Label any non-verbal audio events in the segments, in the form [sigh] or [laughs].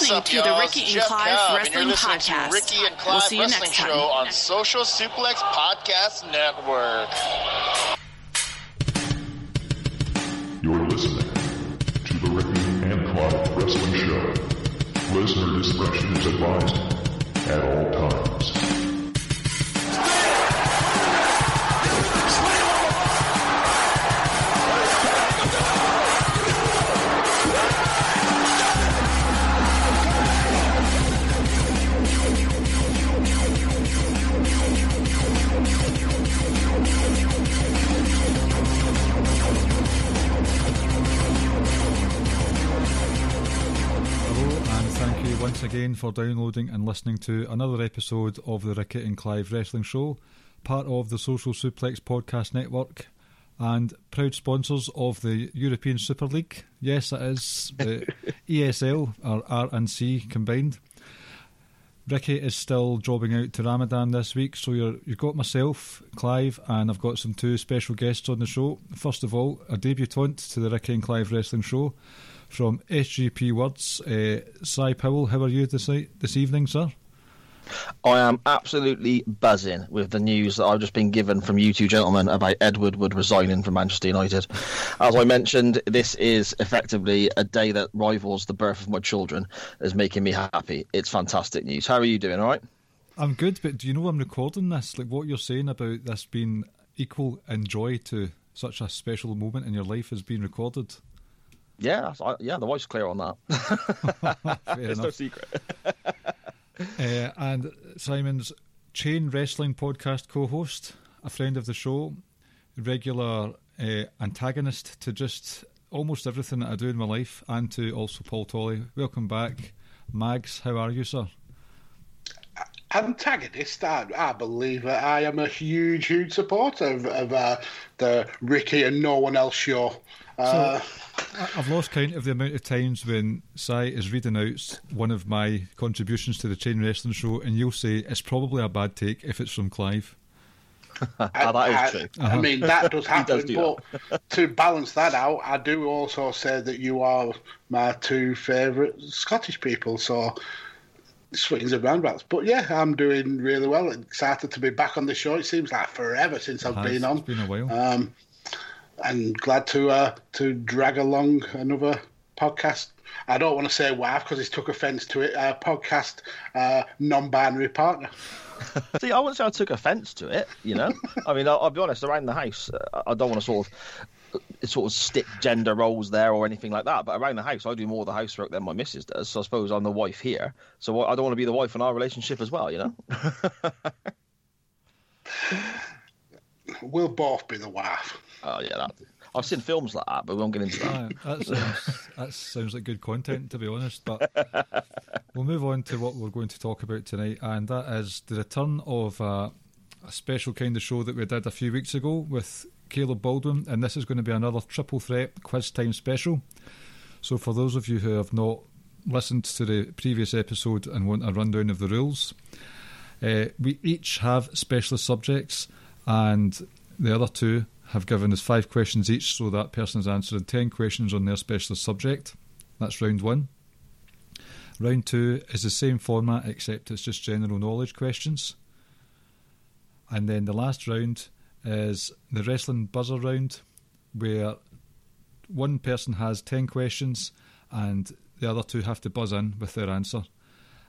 Thank you for listening up, to y'all? the Ricky and Jeff Clive Cobb, Wrestling you're Podcast. Ricky and Clive we'll see you Wrestling next time. Show on Social Suplex Podcast Network. You're listening to the Ricky and Clive Wrestling Show. Listener discretion is advised at all times. Once again for downloading and listening to another episode of the Ricky and Clive Wrestling Show, part of the Social Suplex Podcast Network, and proud sponsors of the European Super League. Yes, it is the [laughs] ESL, or R and C combined. Ricky is still dropping out to Ramadan this week, so you're, you've got myself, Clive, and I've got some two special guests on the show. First of all, a debutante to the Ricky and Clive Wrestling Show from SGP Words, uh, Cy Powell. How are you this, this evening, sir? I am absolutely buzzing with the news that I've just been given from you two gentlemen about Ed Woodward resigning from Manchester United. As I mentioned, this is effectively a day that rivals the birth of my children, is making me happy. It's fantastic news. How are you doing? All right? I'm good, but do you know I'm recording this? Like what you're saying about this being equal in joy to such a special moment in your life is being recorded. Yeah, I, yeah. The wife's clear on that. [laughs] [laughs] It's no secret. [laughs] [laughs] Uh, and Simon's Chain Wrestling Podcast co host, a friend of the show, regular uh, antagonist to just almost everything that I do in my life, and to also Paul Tolley. Welcome back, Mags. How are you, sir? Antagonist. I, I believe that I am a huge, huge supporter of, of uh, the Ricky and no one else show. Uh, I- I've lost count of the amount of times when Sai is reading out one of my contributions to the Chain Wrestling Show, and you'll say it's probably a bad take if it's from Clive. [laughs] Ah, that is I, true. I mean, that does [laughs] happen. does do but [laughs] to balance that out, I do also say that you are my two favourite Scottish people. So swings and roundabouts. But yeah, I'm doing really well. Excited to be back on the show. It seems like forever since I've Has. been on. It's been a while. Um, and glad to uh, to drag along another podcast. I don't want to say wife because he's took offence to it. Uh, podcast uh, non-binary partner. [laughs] See, I wouldn't say I took offence to it. You know, I mean, I'll, I'll be honest. Around the house, uh, I don't want to sort of sort of stick gender roles there or anything like that. But around the house, I do more of the housework than my missus does. So I suppose I'm the wife here. So I don't want to be the wife in our relationship as well. You know. [laughs] We'll both be the wife. Oh yeah, that, I've seen films like that, but we won't get into that. Ah, that sounds that sounds like good content to be honest. But [laughs] we'll move on to what we're going to talk about tonight, and that is the return of uh, a special kind of show that we did a few weeks ago with Caleb Baldwin, and this is going to be another triple threat quiz time special. So for those of you who have not listened to the previous episode and want a rundown of the rules, uh, we each have specialist subjects, and the other two have given us five questions each, so that person is answering 10 questions on their specialist subject. That's round one. Round two is the same format, except it's just general knowledge questions. And then the last round is the wrestling buzzer round, where one person has 10 questions and the other two have to buzz in with their answer.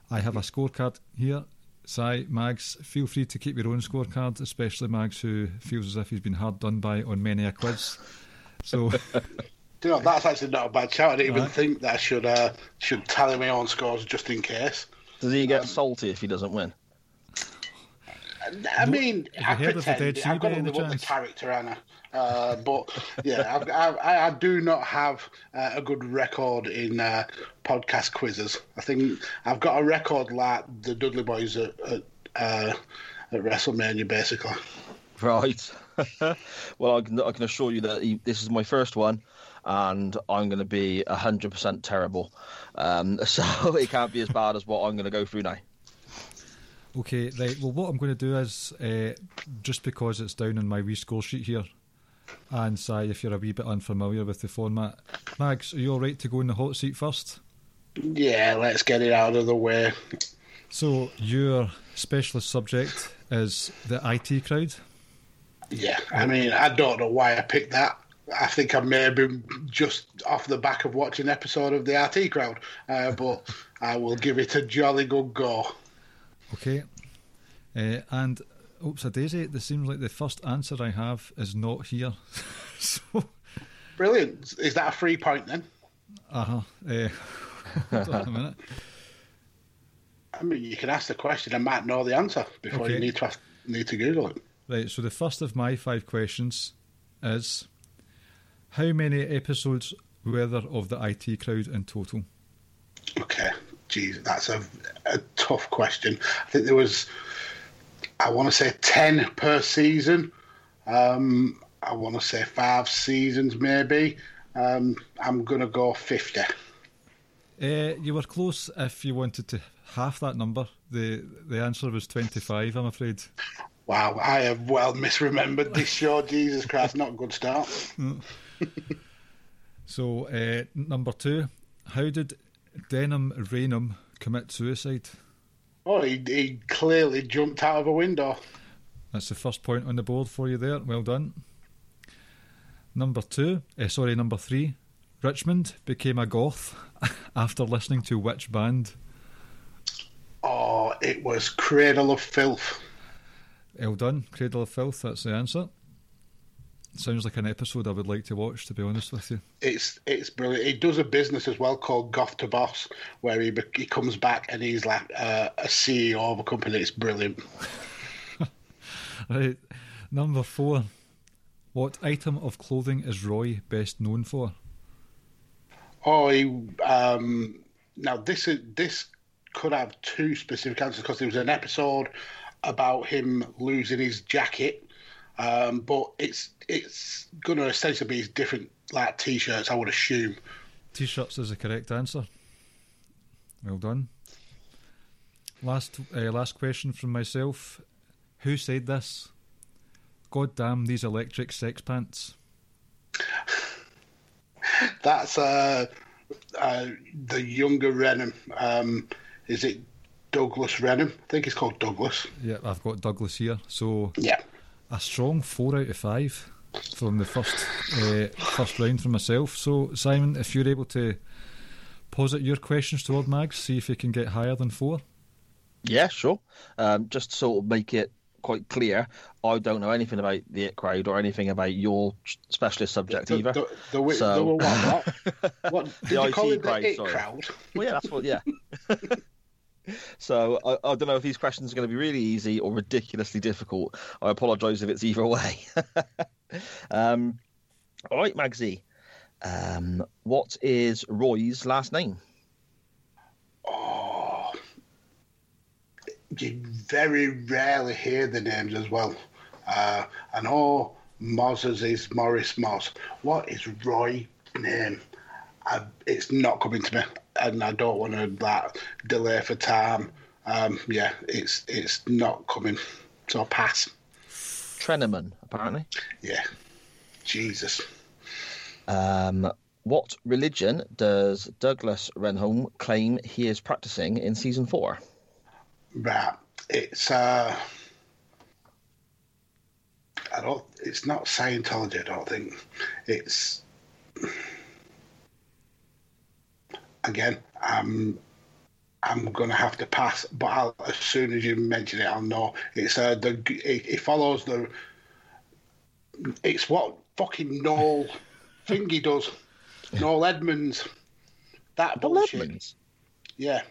I have a scorecard here. Si, Mags, feel free to keep your own scorecard, especially Mags, who feels as if he's been hard done by on many a quiz. So, [laughs] You know, that's actually not a bad shout. I didn't even Right. think that I should uh, should tally my own scores just in case. Does he get salty if he doesn't win? I mean, I you heard of the pretend Dead Sea I've got by to live up the character, Anna. Uh, but yeah, [laughs] I've, I've, I, I do not have uh, a good record in uh, podcast quizzes. I think I've got a record like the Dudley Boyz at at, uh, at WrestleMania, basically. Right. [laughs] well, I can, I can assure you that he, this is my first one, and I'm going to be 100% terrible. Um, [laughs] so it can't be as bad as what I'm going to go through now. Okay, right. Well, what I'm going to do is uh, just because it's down on my wee score sheet here, and Si, if you're a wee bit unfamiliar with the format, Mags, are you all right to go in the hot seat first? Yeah, let's get it out of the way. So, your specialist subject is the IT crowd. Yeah, I mean, I don't know why I picked that. I think I may have been just off the back of watching an episode of the IT crowd, uh, but I will give it a jolly good go. Okay. Uh, and, oops, a daisy, it seems like the first answer I have is not here. [laughs] so, Brilliant. Is that a free point then? uh-huh. Uh, [laughs] on a minute. I mean, you can ask the question and might know the answer before Okay. you need to ask, need to Google it. Right, so the first of my five questions is How many episodes were there of the IT crowd in total? Okay, geez, that's a, a tough question. I think there was, I want to say ten per season. Um, I want to say five seasons, maybe. Um, I'm gonna go fifty. Uh, you were close if you wanted to half that number. The the answer was 25, I'm afraid. Wow, I have well misremembered this show. [laughs] Jesus Christ, not a good start. So, uh, number two, how did Denholm Reynholm commit suicide? Oh, he, he clearly jumped out of a window. That's the first point on the board for you there. Well done. Number two, uh, sorry, number three, Richmond became a goth [laughs] after listening to which band? Oh, it was Cradle of Filth. Well done, Cradle of Filth. That's the answer. Sounds like an episode I would like to watch, to be honest with you. It's it's brilliant. He does a business as well called Goth to Boss, where he he comes back and he's like uh, a CEO of a company. It's brilliant. [laughs] Right, number four. What item of clothing is Roy best known for? Oh, he um, now this is this could have two specific answers because there was an episode about him losing his jacket, um, but it's it's going to essentially be different like t-shirts. I would assume. T-shirts is the correct answer. Well done. Last, uh, last question from myself. Who said this? God damn these electric sex pants. [laughs] That's uh, uh, the younger Reynholm. Um, is it Douglas Reynholm? I think it's called Douglas. Yeah, I've got Douglas here. So Yeah. A strong four out of five from the first uh, first round for myself. So Simon, if you're able to posit your questions toward Mags, see if you can get higher than four. Yeah, sure. Um, just to sort of make it quite clear, I don't know anything about the It Crowd or anything about your specialist subject The, either. the, the, wi- So- the what? What, [laughs] what did The you call IT it? The crowd, it sorry. crowd? Well, yeah, that's what. Yeah. [laughs] so I, I don't know if these questions are going to be really easy or ridiculously difficult. I apologise if it's either way. [laughs] um, all right, Magsy. Um, what is Roy's last name? Oh, you very rarely hear the names as well. Uh, I know Moz's is Maurice Moss. What is Roy's name? I, it's not coming to me. And I don't want to that delay for time. Um, yeah, it's it's not coming. So pass. Trenneman, apparently. Yeah, Jesus. Um, what religion does Douglas Reynholm claim he is practicing in season four? Right, it's uh, I don't. It's not Scientology. I don't think it's. Again, I'm I'm gonna have to pass, but I'll, as soon as you mention it, I'll know. It's uh, the it, it follows the. It's what fucking Noel [laughs] Thingy does. Noel Edmonds. That bullshit. Edmonds? Yeah.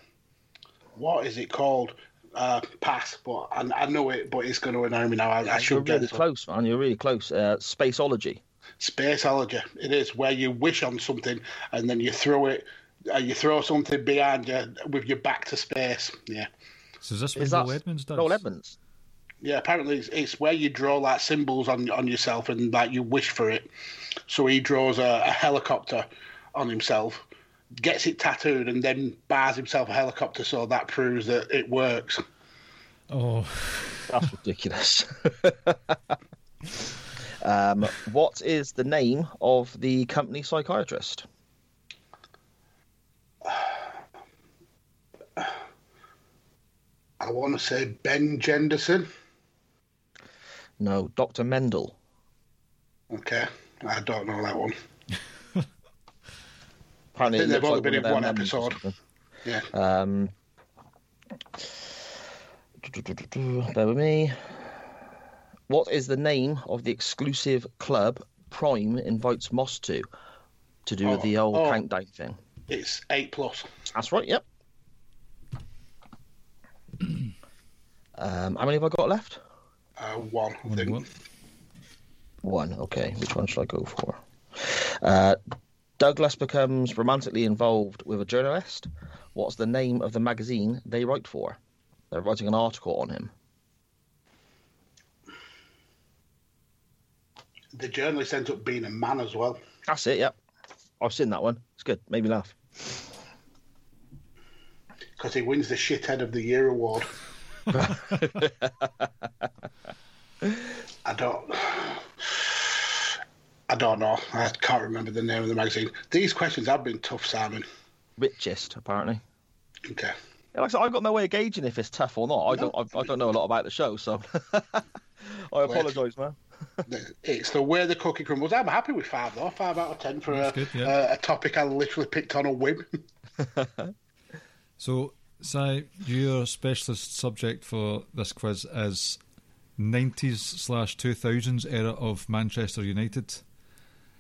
What is it called? Uh, pass, but I, I know it, but it's going to annoy me now. I, I You're should get really it. close, man. You're really close. Uh, Spaceology. Spaceology. It is where you wish on something and then you throw it. Uh, you throw something behind you with your back to space. Yeah, So is this what Is Noel Edmonds does? Noel Edmonds? yeah. Apparently, it's, it's where you draw like symbols on on yourself and like you wish for it. So he draws a, a helicopter on himself, gets it tattooed, and then buys himself a helicopter. So that proves that it works. Oh, That's ridiculous. [laughs] um, what is the name of the company psychiatrist? I want to say Ben Jenderson. No, Dr. Mendel. Okay, I don't know that one. [laughs] Apparently, I think they've only like been in one episode. Yeah. Um, bear with me. What is the name of the exclusive club Prime invites Moss to? To do with Oh, the old oh. countdown thing. It's eight plus. That's right, yep. Um, how many have I got left? Uh, one, I think. what? One, okay. Which one should I go for? Uh, Douglas becomes romantically involved with a journalist. What's the name of the magazine they write for? They're writing an article on him. The journalist ends up being a man as well. That's it, yep. I've seen that one. It's good. Made me laugh. because he wins the shithead of the year award. [laughs] I don't. I don't know. I can't remember the name of the magazine. These questions have been tough, Simon. Richest, apparently. Okay. Yeah, like I said, I've got no way of gauging if it's tough or not. I don't. I, I don't know a lot about the show, so [laughs] I apologise, man. It's the way the cookie crumbles. I'm happy with five though. Five out of ten for a, good, yeah. a, a topic I literally picked on a whim. [laughs] So, Si, your specialist subject for this quiz is 90s slash 2000s era of Manchester United.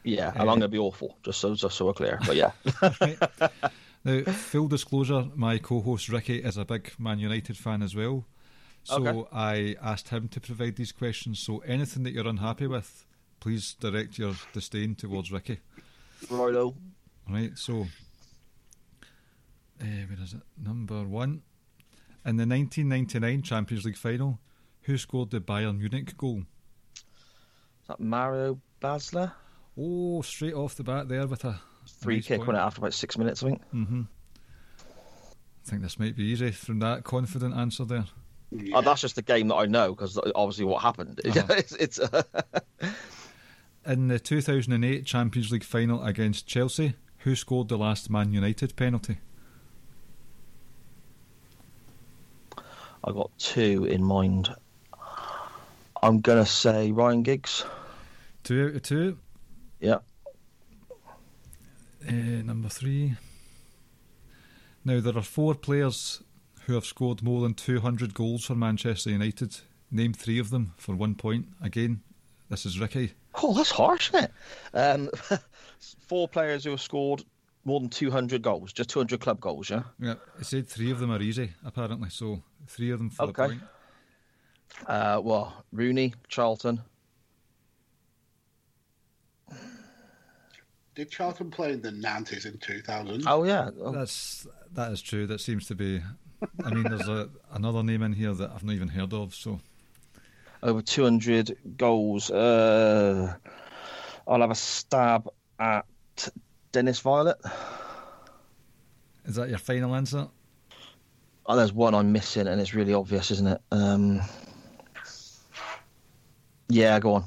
Yeah, eh, and I'm going to be awful, just so just so we're clear. But yeah, [laughs] Now, full disclosure, my co-host Ricky is a big Man United fan as well. So Okay. I asked him to provide these questions. So anything that you're unhappy with, please direct your disdain towards Ricky. righto. Right, so uh, where is it? Number one. In the 1999 Champions League final, who scored the Bayern Munich goal? Is that Mario Basler? Oh, straight off the bat there with a Free nice kick point. went out after about six minutes, I think. I think this might be easy from that confident answer there. Oh, that's just the game that I know because obviously what happened. [laughs] it's, it's uh, [laughs] In the 2008 Champions League final against Chelsea, who scored the last Man United penalty? I got two in mind. I'm gonna say Ryan Giggs. Two out of two. Yeah, Uh, number three. Now, there are four players who have scored more than 200 goals for Manchester United. Name three of them for one point. Again, this is Ricky. Oh, that's harsh, isn't it? Um, [laughs] four players who have scored more than 200 goals, just 200 club goals, yeah? Yeah, I said three of them are easy, apparently. So, three of them for Okay. a point. Uh, well, Rooney, Charlton. Did Charlton play in the 90s in 2000? Oh, yeah. Oh, That's that is true. That seems to be. I mean, there's a, another name in here that I've not even heard of. So, over 200 goals. Uh, I'll have a stab at Dennis Viollet. Is that your final answer? Oh, there's one I'm missing, and it's really obvious, isn't it? Um, yeah, go on.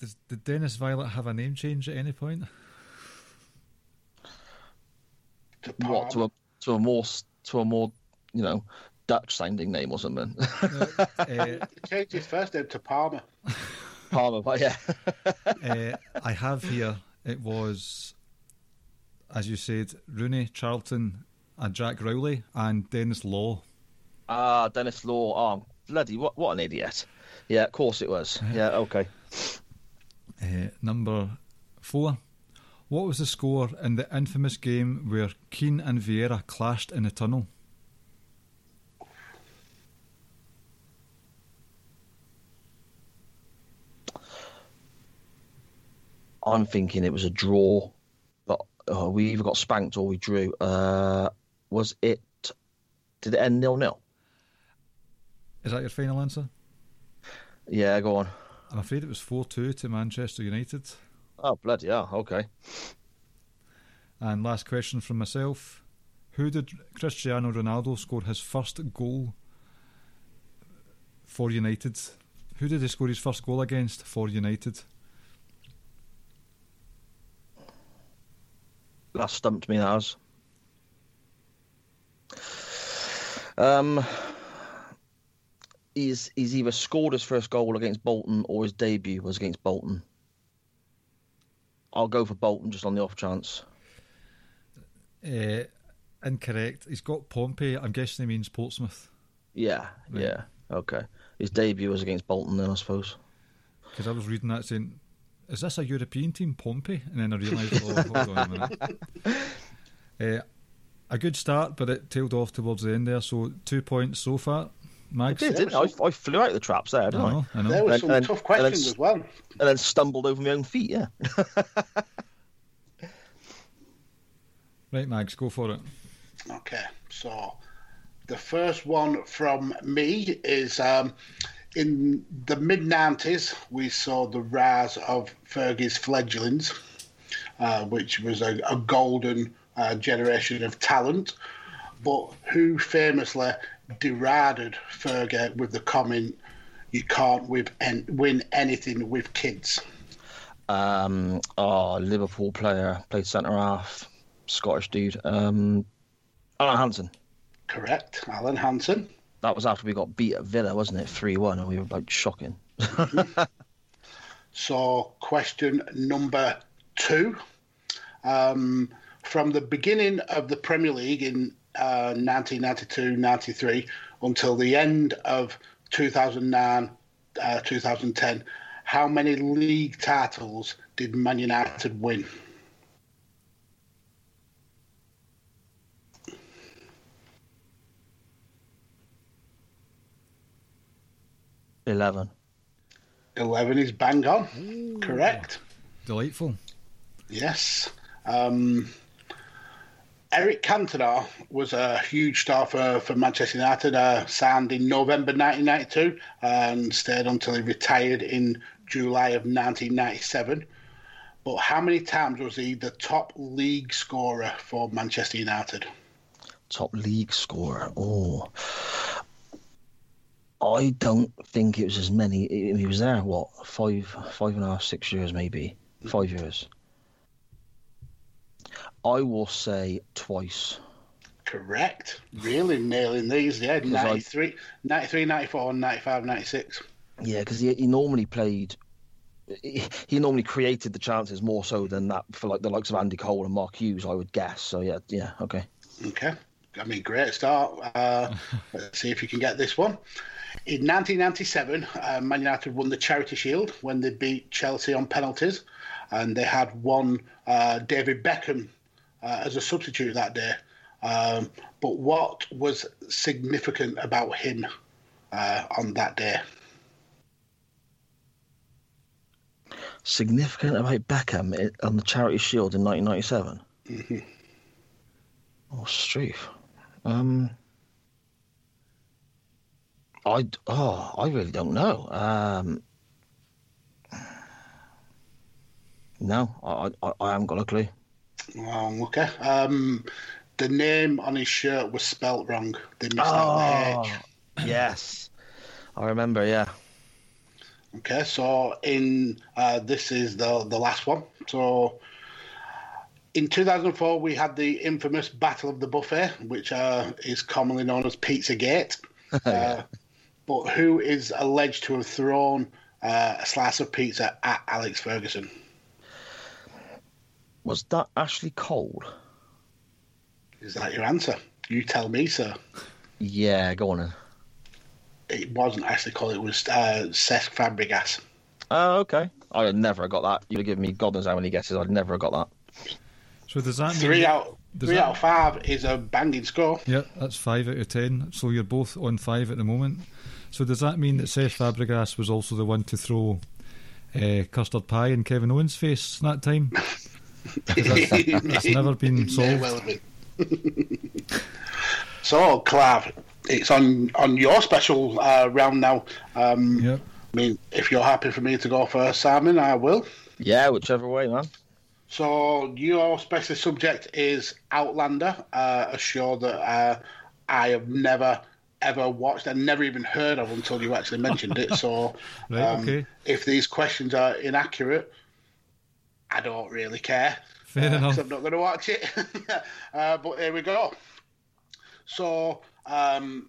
Does, did Dennis Viollet have a name change at any point? To What to a to a more to a more you know Dutch sounding name or something? Uh, [laughs] He changed his first name to Palmer. [laughs] Palmer, but yeah. uh, I have here. It was, as you said, Rooney, Charlton, and Jack Rowley, and Denis Law. Ah, Denis Law. Oh, bloody what? What an idiot! Yeah, of course it was. Yeah, okay. Uh, number four. What was the score in the infamous game where Keane and Vieira clashed in a tunnel? I'm thinking it was a draw, but uh, we either got spanked or we drew. Uh, was it? Did it end nil nil? Is that your final answer? Yeah, go on. I'm afraid it was 4 2 to Manchester United. Oh bloody hell! Okay. And last question from myself. Who did Cristiano Ronaldo score his first goal for United? Who did he score his first goal against for United? That stumped me. That was. Um, he's he's either scored his first goal against Bolton or his debut was against Bolton. I'll go for Bolton just on the off chance. Uh, incorrect. He's got Pompey. I'm guessing he means Portsmouth. Yeah, Right. yeah, okay. His debut was against Bolton, then I suppose. Because I was reading that saying, is this a European team, Pompey? And then I realised, oh, hold on a minute. Uh, [laughs] a good start, but it tailed off towards the end there. So two points so far. Mags? I did, didn't I? I flew out of the traps there, didn't I? know, I know. There were And- some and- tough and questions it's- as well. And then stumbled over my own feet. Yeah. [laughs] Right, Mags, go for it. Okay, so the first one from me is um, in the mid 90s, we saw the rise of Fergie's fledglings, uh, which was a, a golden uh, generation of talent. But who famously derided Fergie with the comment, you can't win anything with kids? Um, oh, Liverpool player played centre half, Scottish dude. Um, Alan Hansen. Correct, Alan Hansen. That was after we got beat at Villa, wasn't it? Three one, and we were like shocking. [laughs] So, question number two. Um, from the beginning of the Premier League in uh, 1992 93 until the end of 2009 uh, 2010, how many league titles did Man United win? Eleven. 11 is bang on. Correct. Delightful. Yes. Um, Eric Cantona was a huge star for, for Manchester United, uh, signed in November 1992 and stayed until he retired in July of 1997. But how many times was he the top league scorer for Manchester United? Top league scorer. Oh. I don't think it was as many. He was there, what, five, five and a half, six years maybe? Five years. I will say twice. Correct. Really nailing these, yeah. 'Cause I- 93, 93 94, 95, 96. Yeah, because he, he normally played. He, he normally created the chances more so than that for like the likes of Andy Cole and Mark Hughes, I would guess. So yeah, yeah, okay. Okay. I mean, great start. Uh, [laughs] let's see if you can get this one. In 1997, uh, Man United won the Charity Shield when they beat Chelsea on penalties, and they had one uh, David Beckham uh, as a substitute that day. Um, but what was significant about him uh, on that day? Significant about Beckham i- on the Charity Shield in 1997. Mhm. Oh, Streif. Um, I oh, I really don't know. Um, no, I, I I haven't got a clue. Oh, okay. Um, the name on his shirt was spelt wrong. They missed out the H. yes, I remember. Yeah. Okay, so in uh, this is the the last one. So in 2004, we had the infamous Battle of the Buffet, which uh, is commonly known as Pizzagate. [laughs] uh, but who is alleged to have thrown uh, a slice of pizza at Alex Ferguson? Was that Ashley Cole? Is that your answer? You tell me, sir. Yeah, go on then. It wasn't Ashley Cole. It was uh, Cesc Fabregas. Oh, okay. I'd never have got that. You'd have given me God knows how many guesses. I'd never have got that. So does that mean Three out. does Three that- out of five is a banging score. Yeah, that's five out of ten. So you're both on five at the moment. So does that mean that Seth Fabregas was also the one to throw uh, custard pie in Kevin Owens' face that time? [laughs] It's never been May solved. well been. so, Clav, it's on on your special uh, round now. Um, Yep. I mean, if you're happy for me to go first, Simon, I will. Yeah, whichever way, man. So, your special subject is Outlander, uh, a show that uh, I have never ever watched and never even heard of until you actually mentioned it. So, [laughs] Right, um, okay. if these questions are inaccurate, I don't really care. Fair uh, enough. I'm not going to watch it. [laughs] uh, but here we go. So, um,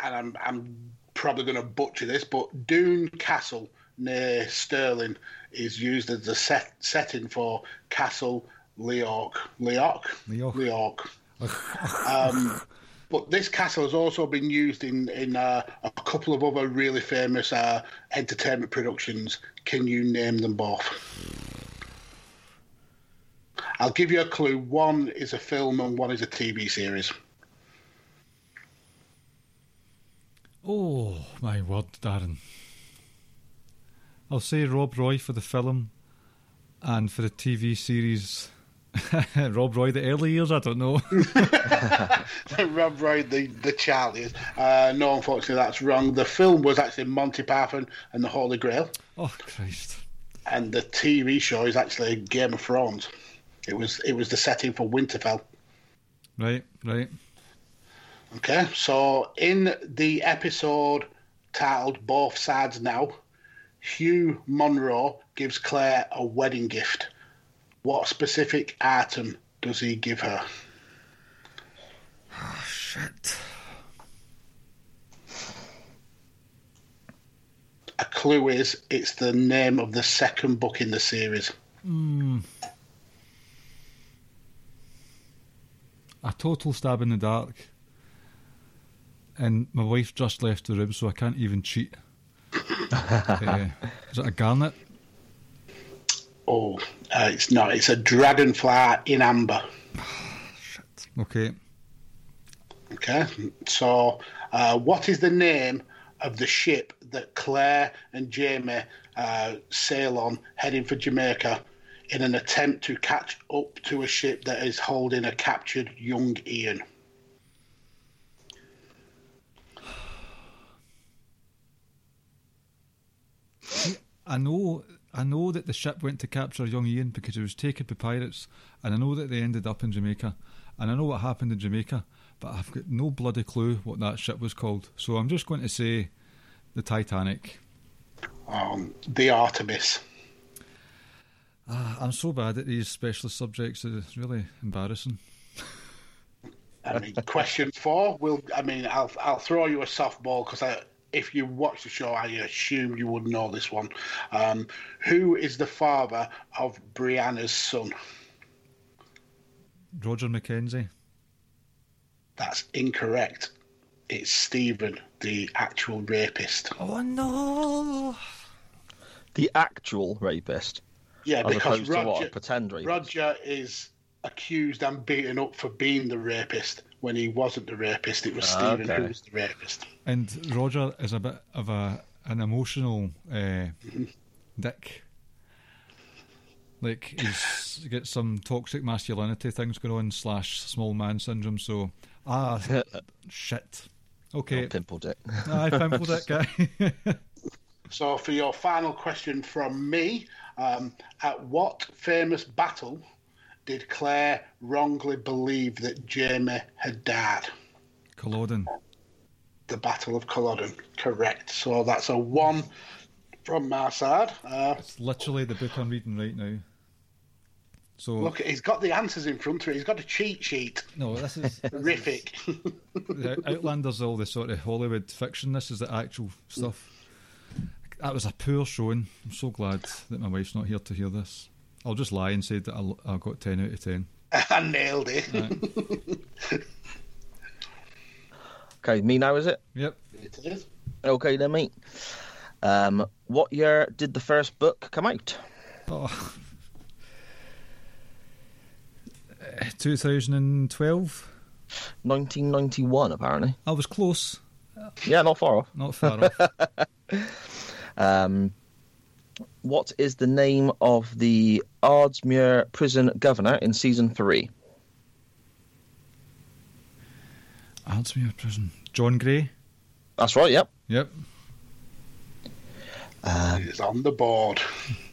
and I'm, I'm probably going to butcher this, but Doune Castle near Stirling is used as the set, setting for Castle Leorc. Leorc? Leorc. Leorc. um, [laughs] but this castle has also been used in in uh, a couple of other really famous uh, entertainment productions. Can you name them both? I'll give you a clue. One is a film and one is a TV series. Oh my word, Darren. I'll say Rob Roy for the film, and for the TV series, [laughs] Rob Roy the early years. I don't know. [laughs] Rob Roy, the the Charlies. Uh, no, unfortunately, that's wrong. The film was actually Monty Python and the Holy Grail, oh Christ! and the TV show is actually Game of Thrones. It was it was the setting for Winterfell. Right, right. Okay, so in the episode titled Both Sides Now, Hugh Munro gives Claire a wedding gift. What specific item does he give her? Shit. A clue is it's the name of the second book in the series. A total stab in the dark. And my wife just left the room, so I can't even cheat. [laughs] uh, is it a garnet? Oh, uh, it's not. It's a dragonfly in amber. Okay. Okay, so uh, what is the name of the ship that Claire and Jamie uh, sail on heading for Jamaica in an attempt to catch up to a ship that is holding a captured young Ian? I know I know that the ship went to capture young Ian because it was taken by pirates, and I know that they ended up in Jamaica, and I know what happened in Jamaica, but I've got no bloody clue what that ship was called. So I'm just going to say the Titanic. Um, the Artemis. Ah, I'm so bad at these specialist subjects; it's really embarrassing. I mean, question four. Will I mean? I'll I'll throw you a softball because I. If you watch the show, I assume you would know this one. Um, who is the father of Brianna's son? Roger MacKenzie. That's incorrect. It's Stephen, the actual rapist. Oh no! The actual rapist. Yeah, As because opposed to what, Roger, pretend rapist? Roger is accused and beaten up for being the rapist when he wasn't the rapist. It was Ah, Stephen okay. who was the rapist. And Roger is a bit of a an emotional uh, dick. Like he's got some toxic masculinity things going on slash small man syndrome. So ah [laughs] shit. Okay, Pimple dick. I pimpled it, guy. So, for your final question from me, um, at what famous battle did Claire wrongly believe that Jamie had died? Culloden. The Battle of Culloden. Correct. So that's a one from my side. Uh, It's literally the book I'm reading right now. So look, he's got the answers in front of him. He's got a cheat sheet. no, this is [laughs] Horrific. [laughs] the Outlander's all the sort of Hollywood fiction. This is the actual stuff. That was a poor showing. I'm so glad that my wife's not here to hear this. I'll just lie and say that I, I got ten out of ten. [laughs] I nailed it. Okay, me now, is it? Yep. It is. Okay, then, mate. Um, what year did the first book come out? Oh. Uh, 2012. 1991, apparently. I was close, Yeah, not far off. not far off. [laughs] Um, what is the name of the Ardsmuir prison governor in season three? Ardsmuir Prison. John Grey. That's right. Yep. Yep. It's on the board.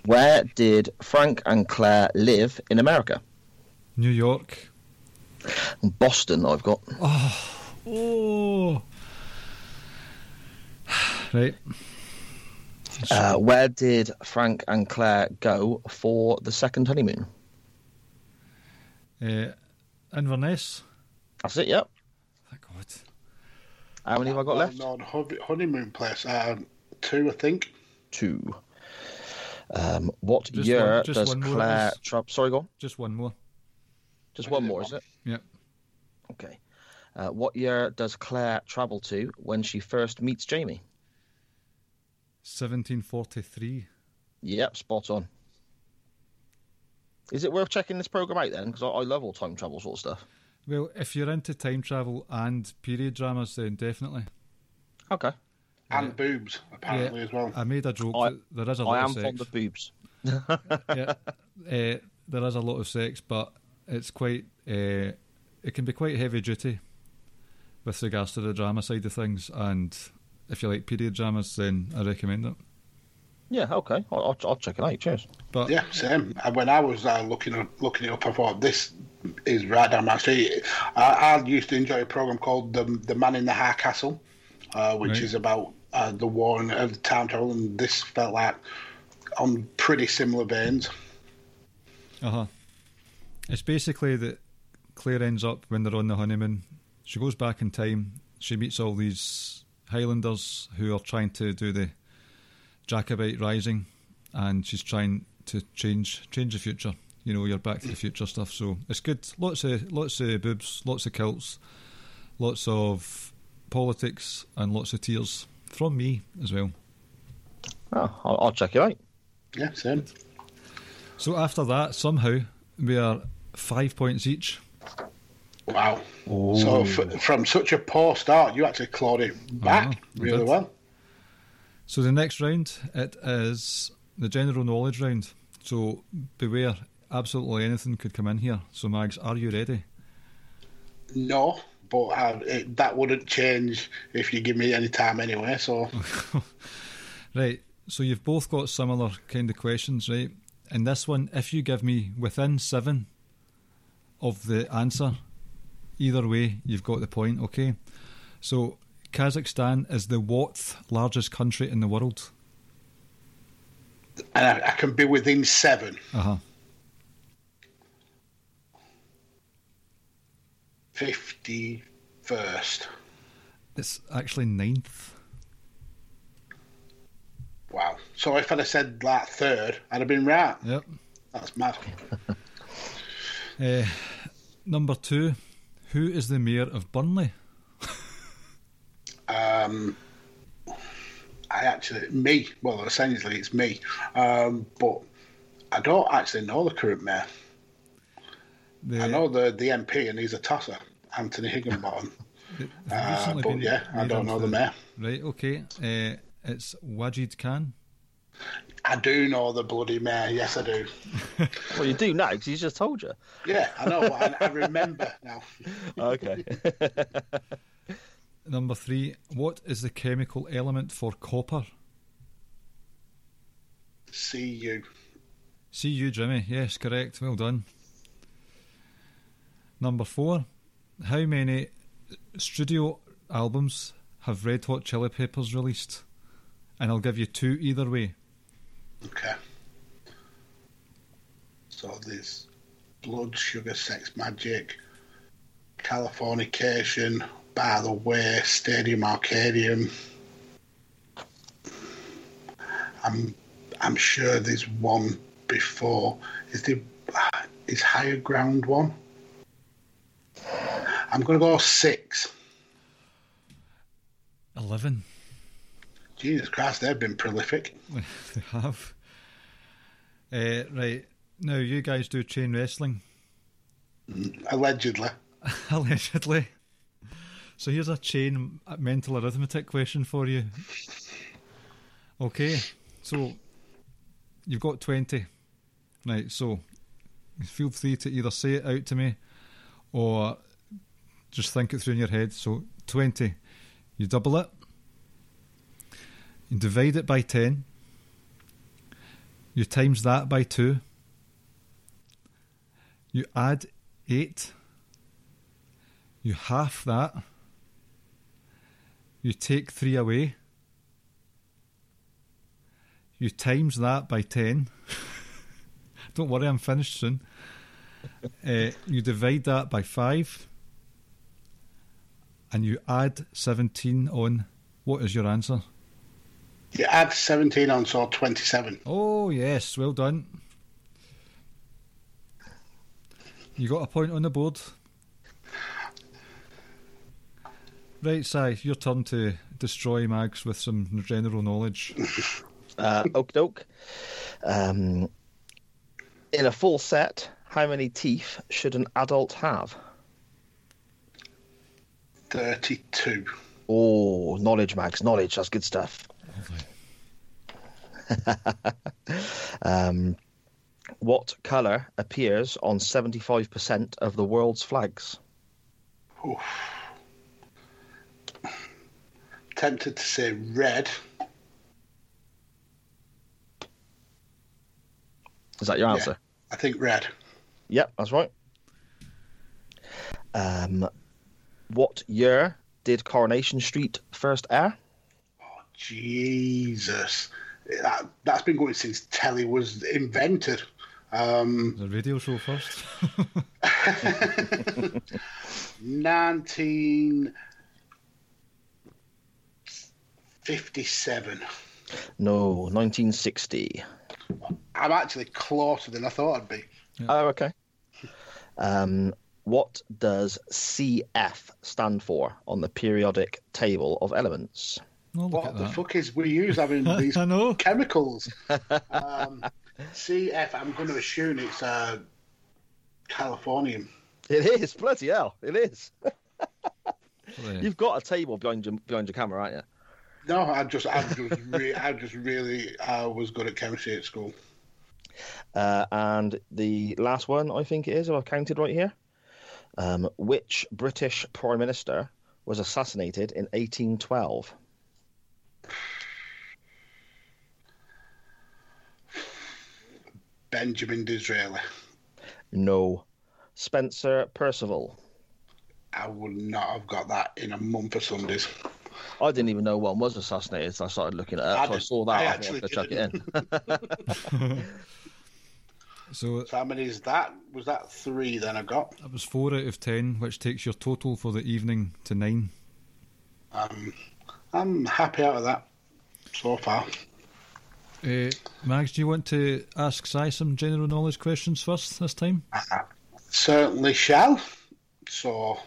Where did Frank and Claire live in America? New York. Boston. I've got. Oh. [sighs] Right. Uh, where did Frank and Claire go for the second honeymoon? Uh, Inverness. That's it. Yep. Thank God. How many have I got left? Well-known hon- honeymoon place. Um, two, I think. Two. Um, what Just year one- does Claire? please. Tra- Sorry, go on. Just one more. Just one more, one. is it? Yep. Okay. Uh, what year does Claire travel to when she first meets Jamie? 1743. Yep, spot on. Is it worth checking this program out then? Because I, I love all time travel sort of stuff. Well, if you're into time travel and period dramas, then definitely. Okay. And boobs, apparently, Yeah, as well. I made a joke I- that there is a lot I am of sex. fond of boobs. [laughs] yeah, uh, [laughs] there is a lot of sex, but it's quite. Uh, it can be quite heavy duty with regards to the drama side of things. And if you like period dramas, then I recommend it. Yeah, okay. I'll, I'll, I'll check it out. Cheers. But Yeah, same. And When I was uh, looking up, looking it up, I thought this is right down my street. I, I used to enjoy a program called the the Man in the High Castle, uh, which Right. is about uh, the war and uh, time travel, and this felt like on pretty similar veins. uh huh. It's basically that Claire ends up when they're on the honeymoon. She goes back in time. She meets all these Highlanders who are trying to do the Jacobite Rising, and she's trying to change change the future. You know, your Back to the Future stuff. So it's good. Lots of lots of boobs, lots of kilts, lots of politics, and lots of tears from me as well. Oh, I'll, I'll check it out. Yeah, same. So after that, somehow we are five points each. Wow. So f- from such a poor start, you actually clawed it back Uh-huh, really did. well. So the next round, it is the general knowledge round. So beware, absolutely anything could come in here. So Mags, are you ready? No, but uh, it, that wouldn't change if you give me any time anyway. So [laughs] Right. So you've both got similar kind of questions, right? And this one, if you give me within seven of the answer, either way, you've got the point. Okay. So Kazakhstan is the what largest country in the world? and I, I can be within seven. Uh huh. Fifty first. It's actually ninth. Wow. So if I'd have said like third, I'd have been right. Yep. That's mad. Uh, [laughs] number two, who is the mayor of Burnley? [laughs] Um, I actually me. Well, essentially it's me. Um, but I don't actually know the current mayor. The, I know the the MP, and he's a tosser, Antony Higginbotham. they've [laughs] Uh, but yeah, I don't know the mayor. Right. Okay. Uh, it's Wajid Khan. I do know the bloody mayor. Yes, I do. [laughs] Well, you do now because he's just told you. Yeah, I know. I, I remember now. [laughs] Okay. Number three, what is the chemical element for copper? See you. See you, Jimmy. Yes, correct. Well done. Number four, how many studio albums have Red Hot Chili Peppers released? And I'll give you two either way. Okay. So there's Blood, Sugar, Sex, Magik, Californication, By the Way, Stadium Arcadium. I'm I'm sure there's one before. Is the is Higher Ground one? I'm going to go six. Eleven. Jesus Christ, they've been prolific. [laughs] they have. Uh, right now, you guys do chain wrestling. Allegedly. [laughs] Allegedly. So here's a chain mental arithmetic question for you. Okay, so you've got 20. Right, so feel free to either say it out to me or just think it through in your head. So 20, you double it, you divide it by 10, you times that by 2, you add 8, you half that, you take 3 away, you times that by 10. [laughs] Don't worry, I'm finished soon. uh, you divide that by 5 and you add 17 on. What is your answer? You add 17 on, so 27. Oh, yes, well done. You got a point on the board. Right, Si, your turn to destroy Mags with some general knowledge. [laughs] Uh, oak doke. Um, in a full set, how many teeth should an adult have? 32. Oh, knowledge, Max. Knowledge. That's good stuff. [laughs] um, what colour appears on 75% of the world's flags? Oof. Tempted to say red. Is that your answer? I think red. Yep, that's right. Um, what year did Coronation Street first air? Oh, Jesus. That, that's been going since telly was invented. Um, The radio show first. [laughs] 1957. No, 1960. I'm actually closer than I thought I'd be. Oh, okay. [laughs] Um, what does CF stand for on the periodic table of elements? Oh, What the that. fuck is we use having [laughs] these I know. chemicals? [laughs] um, CF, I'm going to assume it's uh, Californium. It is bloody hell. It is. You've got a table behind your behind your camera, aren't you? No, I just, I just, re- I just really, I was good at chemistry at school. Uh, and the last one, I think it is, if I've counted right here. Um, which British Prime Minister was assassinated in 1812? Benjamin Disraeli. No. Spencer Perceval. I would not have got that in a month of Sundays. I didn't even know one was assassinated, so I started looking at it I up. So I saw that. I I, actually thought I'd chuck it in. [laughs] [laughs] So So how many is that? Was that three? Then I got. that was four out of ten, which takes your total for the evening to nine. Um, I'm happy out of that so far. Uh, Mags, do you want to ask Si some general knowledge questions first this time? [laughs] Certainly shall. So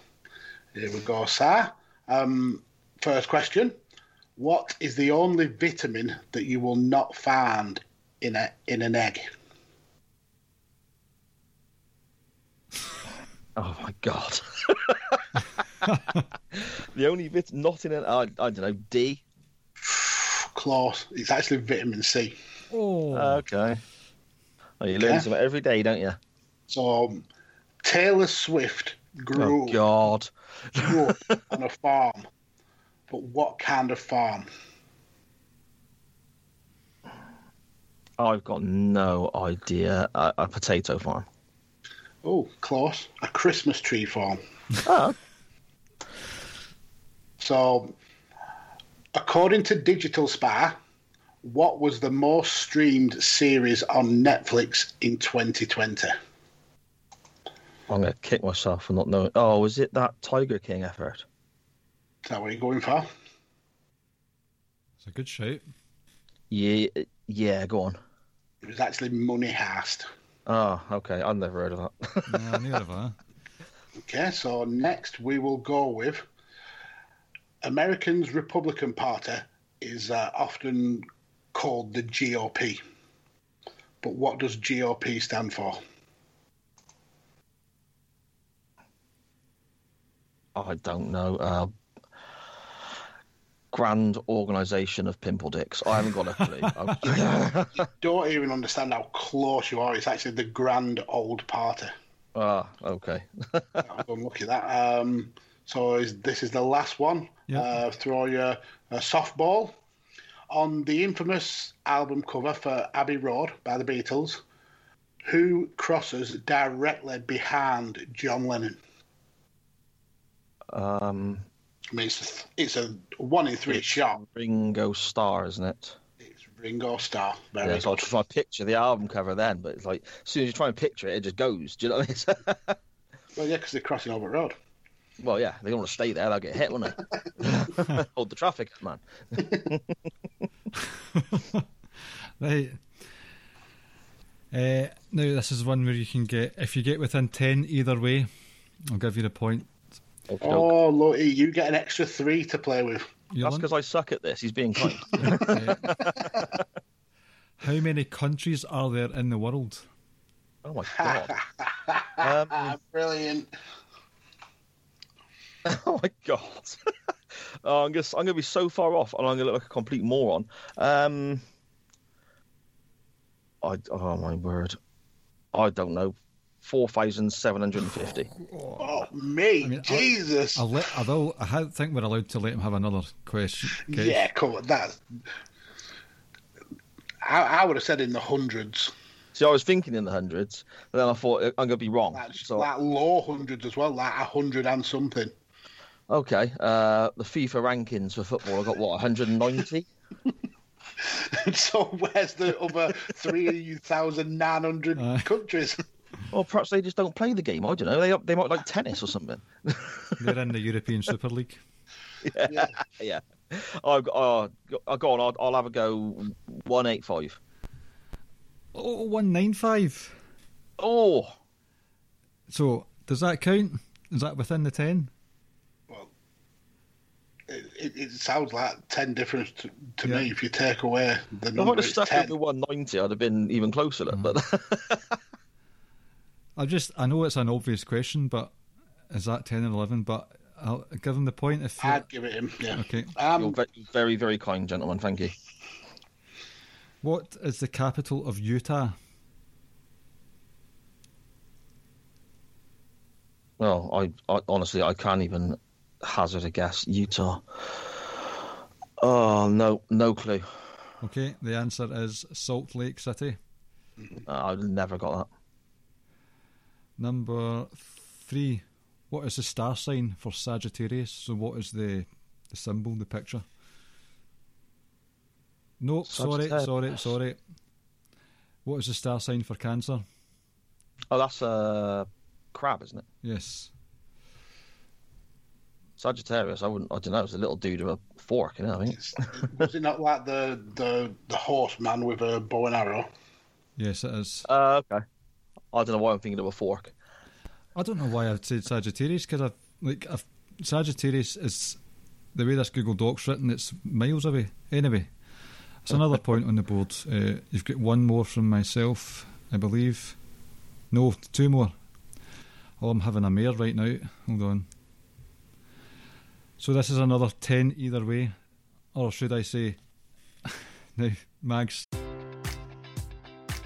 here we go, sir. Um, first question: What is the only vitamin that you will not find in a in an egg? Oh my god. [laughs] [laughs] the only bit not in it, I, I don't know, D. Close. It's actually vitamin C. Oh, Okay. Oh, you learn Okay. something every day, don't you? So um, Taylor Swift grew, Oh god. grew up [laughs] on a farm, but what kind of farm? I've got no idea. A, a potato farm. Oh, close. A Christmas tree farm. Oh, So, according to Digital Spy, what was the most streamed series on Netflix in 2020? I'm going to kick myself for not knowing. Oh, was it that Tiger King effort? Is that what you're going for? It's a good shape. Yeah, yeah, go on. It was actually Money Heist. Oh, okay. I've never heard of that. No, [laughs] neither have I. Okay, so next we will go with Americans' Republican Party is uh, often called the GOP. But what does GOP stand for? I don't know. Uh, Grand Organisation of Pimple Dicks. I haven't got a clue. [laughs] I'm- [laughs] [laughs] Don't even understand how close you are. It's actually the Grand Old Party. ah, okay. I'm unlucky that. Um, so is, this is the last one. Yeah. Uh, throw your a softball on the infamous album cover for Abbey Road by the Beatles. Who crosses directly behind John Lennon? Um, I mean, it's a, it's a one in three shot. Ringo Starr, isn't it? It's Ringo Starr. Very Yeah, so I good. try to picture the album cover then, but it's like as soon as you try and picture it, it just goes. Do you know what I mean? [laughs] Well, yeah, because they're crossing over road. well, yeah, they don't want to stay there; they'll get hit, won't they? [laughs] Hold the traffic, man. [laughs] Right. Uh, now, this is one where you can get, if you get within 10 either way, I'll give you the point. Okay, Oh, look, you get an extra three to play with. You That's because I suck at this. He's being kind. [laughs] How many countries are there in the world? oh my [laughs] god. [laughs] Um, Ah, brilliant. oh my god. oh, I'm gonna I'm gonna be so far off, and I'm gonna look like a complete moron. Um, I oh my word, I don't know. Four thousand seven hundred and fifty. Oh, me, I mean, I- Jesus. I'll let, I, will, I think we're allowed to let him have another question. Okay. Yeah, come on. That. I, I would have said in the hundreds. See, I was thinking in the hundreds, but then I thought I'm gonna be wrong. That's So like low hundreds as well, like a hundred and something. okay, uh, the FIFA rankings for football, I got what 190. [laughs] [laughs] so where's the other [laughs] three thousand nine hundred Aye. countries? Well, perhaps they just don't play the game. I don't know. They they might like tennis or something. [laughs] They're in the European Super League. [laughs] yeah. yeah. I've got, uh, go- go on. I'll, I'll have a go. One eight five. Oh, 195. Oh, So, does that count? Is that within the 10? Well, it, it, it sounds like ten difference to, to Yeah. me if you take away the if I'd number. have stuck ten. at the one ninety, I'd have been even closer. Mm. But [laughs] I just, I know it's an obvious question, but is that 10 and 11? But I'll give him the point if you I'd give it him. Yeah. Okay. you're Um, very, very kind, gentlemen. Thank you. What is the capital of Utah? Well, I, I honestly, I can't even hazard a guess. Utah. Oh no, no clue. Okay, the answer is Salt Lake City. Uh, I've never got that. Number three. What is the star sign for Sagittarius? So, what is the, the symbol, the picture? No, sorry, sorry, sorry. What is the star sign for Cancer? Oh, that's a crab, isn't it? Yes. Sagittarius. I wouldn't. I don't know. It's a little dude with a fork. You know what I mean? was it not like the the the horseman with a bow and arrow? Yes, it is. Uh, okay. I don't know why I'm thinking of a fork. I don't know why I'd said Sagittarius because I've like I've, Sagittarius is the way this Google Doc's written. It's miles away. Anyway, it's another [laughs] point on the board. Uh, you've got one more from myself, I believe. No, two more. Oh, I'm having a mare right now. Hold on. So this is another ten either way, or should I say? [laughs] now, Mags.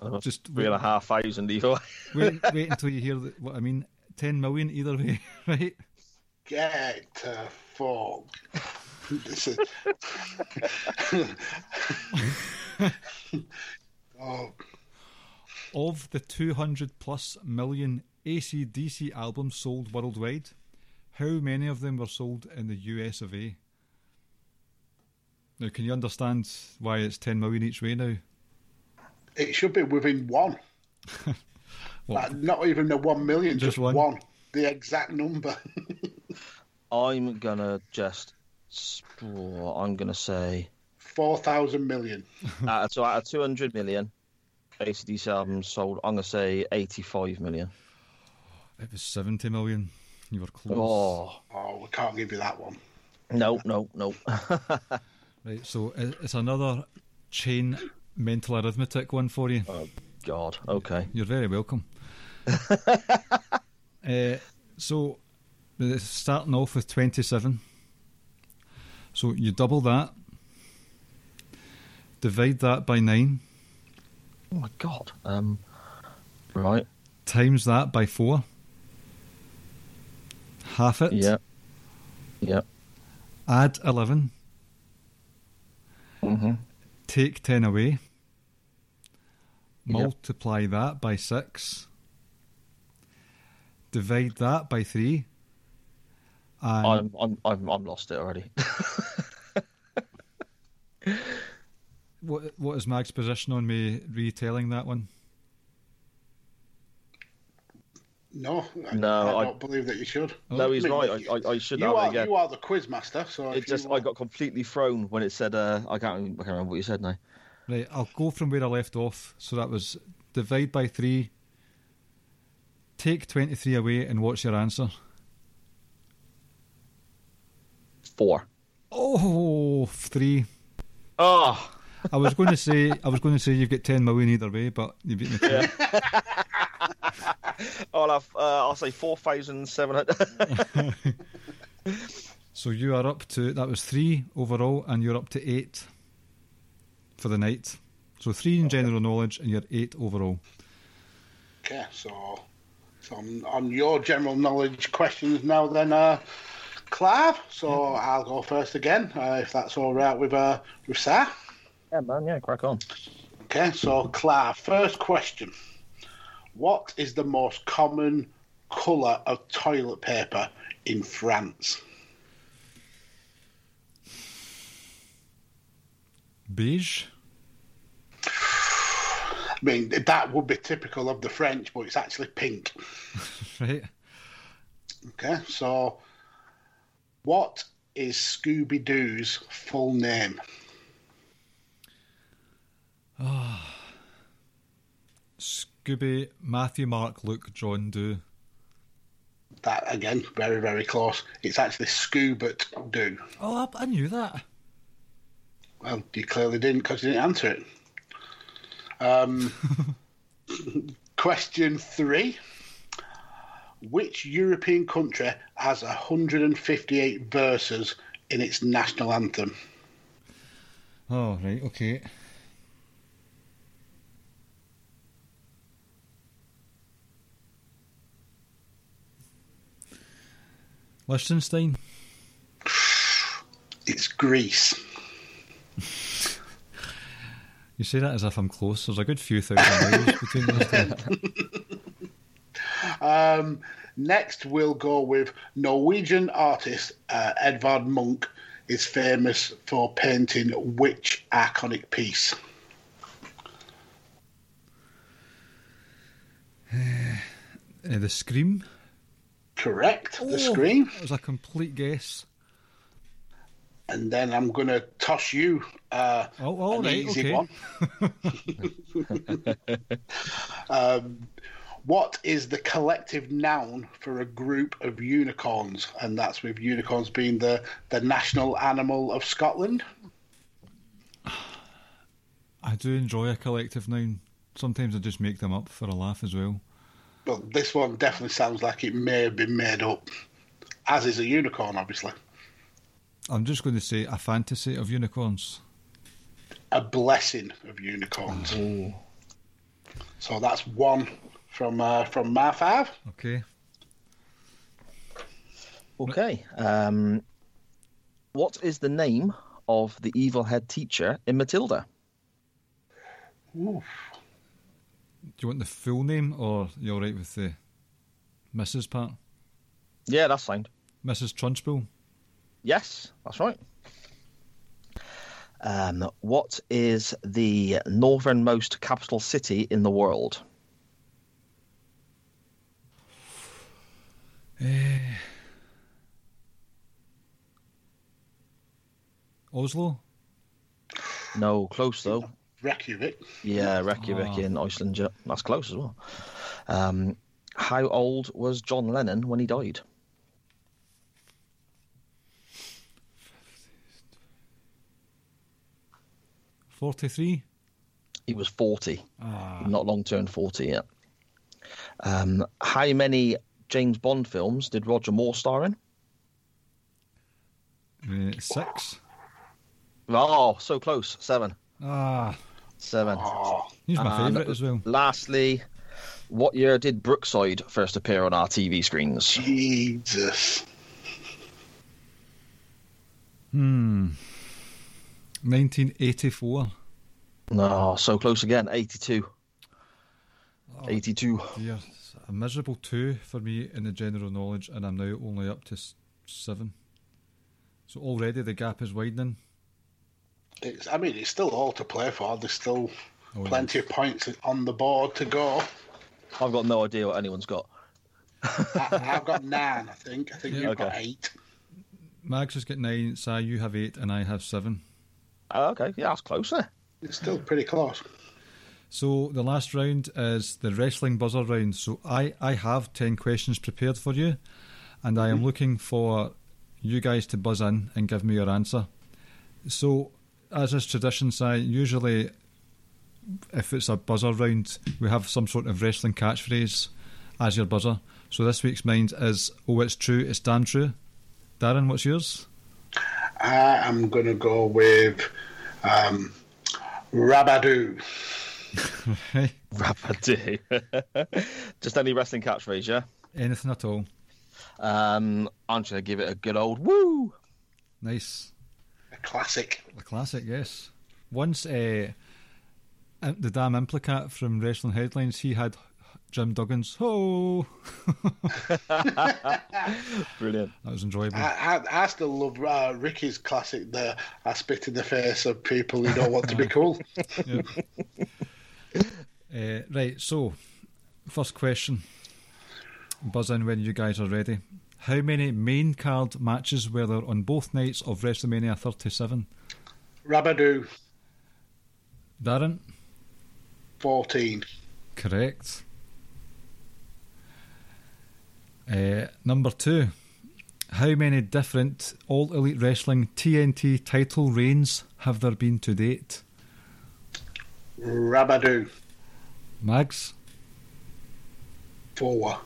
Uh-huh. Just three and a half thousand either [laughs] way. wait, wait until you hear the, what I mean. Ten million either way, [laughs] right? Get to fuck. This is. [laughs] oh, Of the 200 plus million ACDC albums sold worldwide, how many of them were sold in the US of A? Now, can you understand why it's 10 million each way now? It should be within one. [laughs] Like, not even the one million, Just just, one? one. The exact number. [laughs] I'm gonna just. oh, I'm gonna say. Four thousand million. [laughs] out of, so out of 200 million ACDC albums sold, I'm gonna say 85 million. It was 70 million. You were close. Oh Oh, we can't give you that one. no, no, no. Right, so uh, it's another chain mental arithmetic one for you. oh God. Okay. You're very welcome. [laughs] uh, so, uh, starting off with 27. So, you double that, divide that by 9, Oh my God. Um. Right. times that by 4, half it, Yeah. Yeah. add 11, hmm take 10 away, Yep. multiply that by 6, divide that by 3, and I'm, I'm, I'm, I'm lost it already. [laughs] what, what is Mag's position on me retelling that one? No, I- No, I, I- don't believe that you should. no, he's I mean, right. I, I, I should You have are again. you are the quiz master, so It if you just I got completely thrown when it said uh, I can't I can't remember what you said now. Right, I'll go from where I left off. So that was divide by three, take 23 away, and what's your answer? Four. Oh, three. Oh, I was going to say I was going to say you've got 10 million either way, but you beat me. to it. I'll [laughs] have uh, I'll say four thousand seven hundred. [laughs] So you are up to that was three overall, and you're up to eight for the night. So three in general knowledge, and you're eight overall. Okay, so, so on, on your general knowledge questions now, then, uh, Clive. So I'll go first again, uh, if that's all right with uh, with Sar. yeah, man. Yeah, crack on. Okay, so Clive, first question: What is the most common colour of toilet paper in France? Beige. I mean, that would be typical of the French, but it's actually pink. [laughs] Right. Okay, so what is Scooby Doo's full name? [sighs] Scooby, Matthew, Mark, Luke, John, Do. That again, very very close. It's actually Scoobert Doo. Oh, I, I knew that. Well, you clearly didn't because you didn't answer it. Um, [laughs] Question three. Which European country has 158 verses in its national anthem? Oh, right, okay. Liechtenstein. It's Greece. You say that as if I'm close. There's a good few thousand miles between those two. Um, next, we'll go with Norwegian artist uh, Edvard Munch is famous for painting which iconic piece? Uh, the Scream. Correct. The Oh, Scream. That was a complete guess. And then I'm going to toss you uh, Oh, all an right, easy okay. one. [laughs] um, what is the collective noun for a group of unicorns? And that's with unicorns being the, the national animal of Scotland. I do enjoy a collective noun. Sometimes I just make them up for a laugh as well. But this one definitely sounds like it may have been made up, as is a unicorn, obviously. I'm just going to say a fantasy of unicorns. A blessing of unicorns. So that's one from uh, from my five. Okay. Okay. Um, what is the name of the evil head teacher in Matilda? Oof. Do you want the full name or you're all right with the Mrs. part? Yeah, that's fine. Mrs. Trunchbull. Yes, that's right. Um, what is the northernmost capital city in the world? Oslo? No, close though. Reykjavik. Yeah, Reykjavik Ah. in Iceland. That's close as well. Um, how old was John Lennon when he died? Forty-three. He was 40. Ah, Not long turned 40 yet. Um, how many James Bond films did Roger Moore star in? uh, six. Oh, so close. Seven. Ah, Seven. he's my And favourite as well. Lastly, what year did Brookside first appear on our TV screens? Jesus. Hmm. 1984. No, so close again. 82. 82. Dear, a miserable two for me in the general knowledge, and I'm now only up to seven. So already the gap is widening. It's, I mean, it's still all to play for. There's still Oh, plenty of points on the board to go. I've got no idea what anyone's got. I, I've got nine, I think. I think Yeah. you've got eight. Max has got nine, Si, you have eight, and I have seven. Oh, okay, yeah, that's closer. It's still pretty close. So the last round is the wrestling buzzer round. So I, I have 10 questions prepared for you, and I am mm-hmm. looking for you guys to buzz in and give me your answer. So, as is tradition, Si, usually if it's a buzzer round, we have some sort of wrestling catchphrase as your buzzer. So this week's mind is, oh, it's true, it's damn true. Darren, what's yours? I am going to go with um, Rabadoo. Hey, Rapidity. Just any wrestling catchphrase, yeah? Anything at all. Um, I'm just going to give it a good old woo. Nice. A classic. A classic, yes. Once uh, uh, the damn implicat from Wrestling Headlines, he had Jim Duggan's "Ho." [laughs] Brilliant. that was enjoyable. I, I, I still love uh, Ricky's classic there. I spit in the face of people who don't want to be [laughs] cool. Uh, right, so first question. Buzz in when you guys are ready. How many main card matches were there on both nights of WrestleMania 37? Rabadoo, Darren, 14. correct. Uh, number two. How many different All Elite Wrestling TNT title reigns have there been to date? Rabadoo, Mags, Four.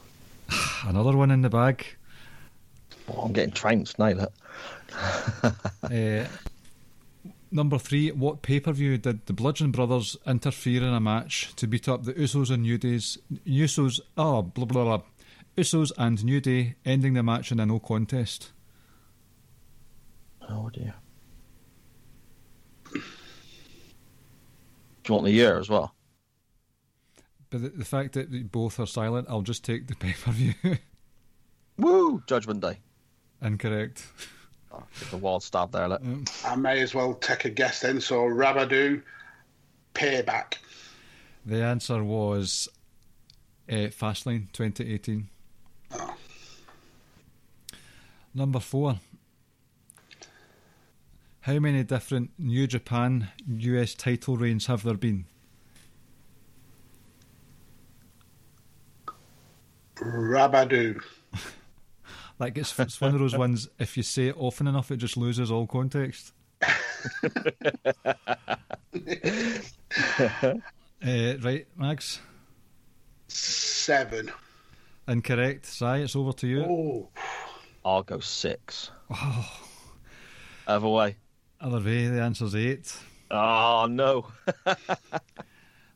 [sighs] Another one in the bag. Oh, I'm getting trounced now. Look. [laughs] Uh, number three, what pay per view did the Bludgeon Brothers interfere in a match to beat up the Usos and New Days? Usos, oh, blah blah blah. Usos and New Day, ending the match in a no contest. Oh dear. Do you want the year as well? But the, the fact that both are silent, I'll just take the [laughs] pay per view. Woo! Judgment Day. Incorrect. Oh, get a wild stab there. Look. I may as well take a guess then. So Rabadoo, payback. The answer was uh, Fastlane 2018. Oh. Number four. How many different New Japan US title reigns have there been? Rabadoo. [laughs] Like it's, it's one of those ones. If you say it often enough, it just loses all context. uh, [laughs] [laughs] right, Max. Seven. Incorrect. Si, it's over to you. Oh, I'll go six. Other way. Other way, the answer's eight. Oh no. [laughs]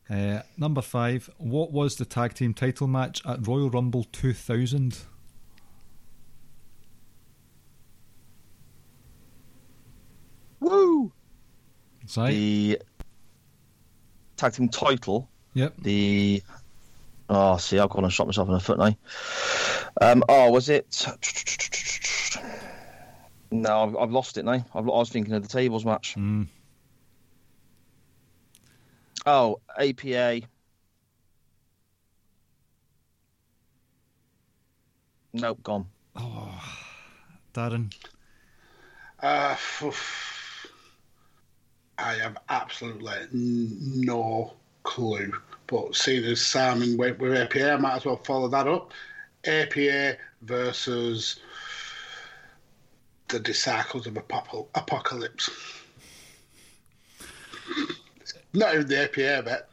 Uh, number five. What was the tag team title match at Royal Rumble 2000? Woo! Si. The tag team title. Yep. The oh, see, I've gone and shot myself in the foot now. Um, oh, was it? No, I've, I've lost it now. I've, I was thinking of the tables match. Mm. Oh, APA. Nope, gone. Oh, Darren. uh, I have absolutely no clue. But seeing as Simon went with APA, I might as well follow that up. APA versus the Disciples of Apocal- Apocalypse. [laughs] Not even the APA bet.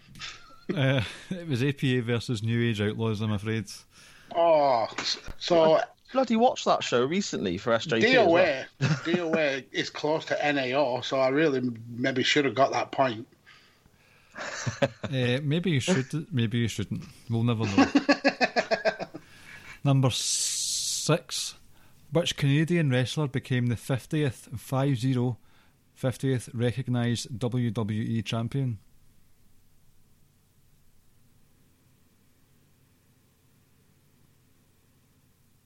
Uh, it was APA versus New Age Outlaws, I'm afraid. Oh, so Bloody watched that show recently for SJP. as well. DOA, DOA is close to NAO, so I really maybe should have got that point. [laughs] Uh, maybe you should, maybe you shouldn't. We'll never know. [laughs] Number six. Which Canadian wrestler became the 50th, 50, 50th recognised WWE champion?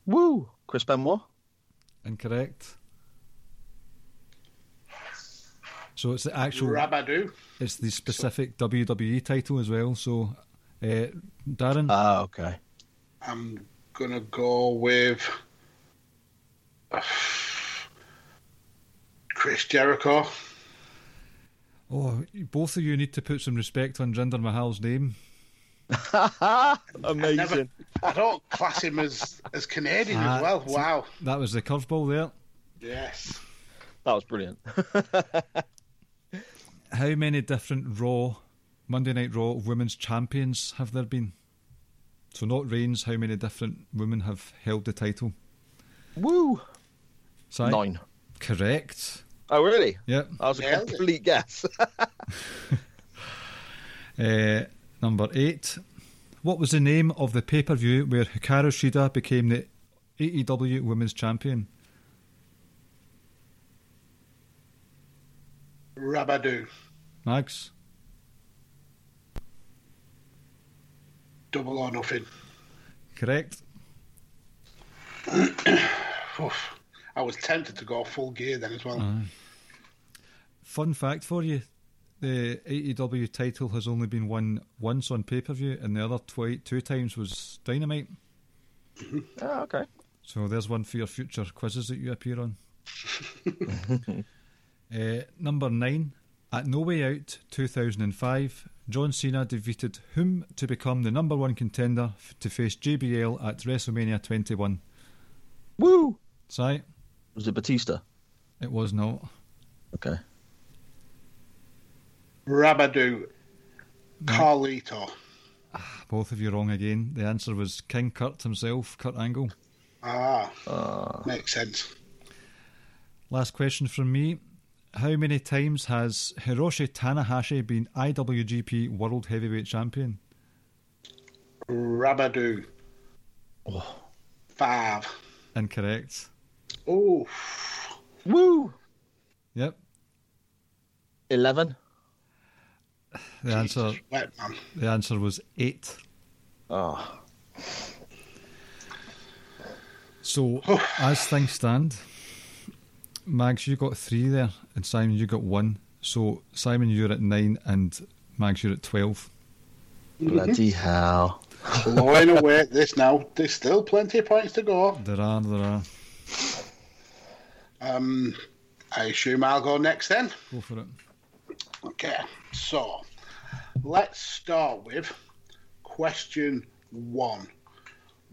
Woo! Chris Benoit. Incorrect. So it's the actual, Rabadoo. it's the specific WWE title as well. So, uh, Darren, Ah, okay. I'm gonna go with Chris Jericho. oh, both of you need to put some respect on Jinder Mahal's name. [laughs] Amazing. Never, I don't class him as as Canadian Ah, as well. Wow. That was the curveball there. Yes. That was brilliant. [laughs] How many different Raw, Monday Night Raw women's champions have there been? So not reigns. How many different women have held the title? Woo! Si? Nine. Correct. Oh, really? Yep. That was a Nailed it. complete guess. Uh, [laughs] number eight. What was the name of the pay per view where Hikaru Shida became the AEW Women's Champion? Rabadoo. Max? Double or nothing. Correct. [coughs] Oof. I was tempted to go full gear then as well. Fun fact for you the AEW title has only been won once on pay per view, and the other twi- two times was Dynamite. oh, okay. So there's one for your future quizzes that you appear on. [laughs] uh, number nine. At No Way Out 2005, John Cena defeated whom to become the number one contender f- to face JBL at WrestleMania 21? Woo! Si? Was it Batista? It was not. Okay. Rabadoo. Carlito. Both of you wrong again. The answer was King Kurt himself, Kurt Angle. Ah, makes sense. Last question from me. How many times has Hiroshi Tanahashi been IWGP World Heavyweight Champion? Rabadoo. Oh. Five. Incorrect. Oh, Woo! Yep. 11. The answer wet man. the answer was eight. Oh. So [sighs] as things stand, Mags, you got three there, and Simon, you got one. So Simon, you're at nine, and Mags, you're at twelve. Bloody hell. Clawing away at this now. There's still plenty of points to go. There are, there are. Um, I assume I'll go next then. Go for it. Okay, so let's start with question one.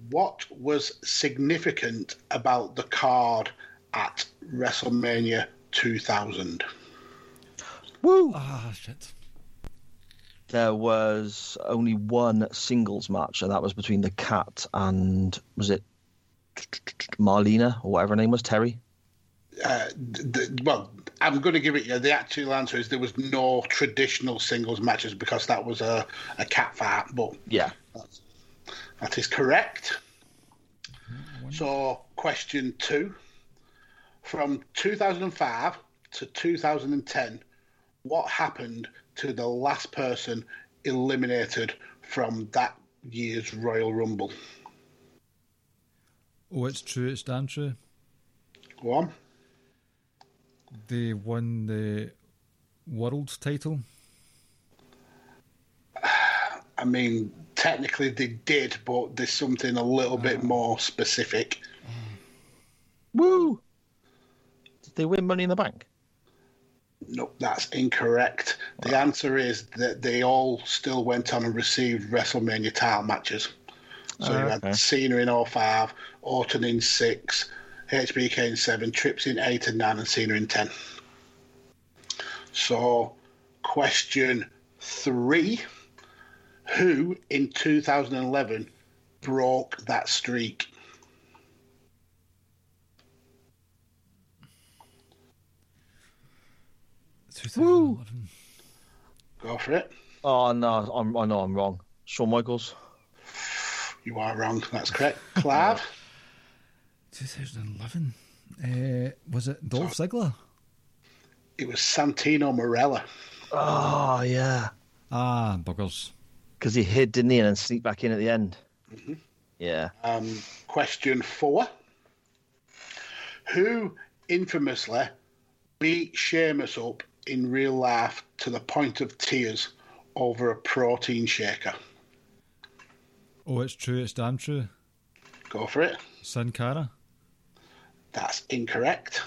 What was significant about the card at WrestleMania 2000? Woo! Ah, shit. There was only one singles match, and that was between the cat and was it Marlena or whatever her name was, Terry? Uh, th- th- well, I'm going to give it you. The actual answer is there was no traditional singles matches because that was a, a cat fight, but Yeah. That is correct. So, question two. From 2005 to 2010, what happened to the last person eliminated from that year's Royal Rumble? Oh, it's true. It's damn true. Go on. They won the world title. [sighs] I mean, technically they did, but there's something a little bit ah. more specific. Woo! They win Money in the Bank? No, that's incorrect. The answer is that they all still went on and received WrestleMania title matches. So you oh, okay. had Cena in 05, Orton in 6, HBK in 7, Trips in 8 and 9, and Cena in 10. So, question three Who in 2011 broke that streak? Woo! Go for it. Oh no, I'm, I know I'm wrong. Shawn Michaels. You are wrong. That's correct. Clive? [laughs] 2011. Uh, was it Dolph Ziggler? It was Santino Marella. Oh yeah, Ah, buggers. because he hid, didn't he, and then sneaked back in at the end. Yeah. Um, question four. Who infamously beat Sheamus up in real life to the point of tears over a protein shaker? Oh, it's true. It's damn true. Go for it. Sin Cara. That's incorrect.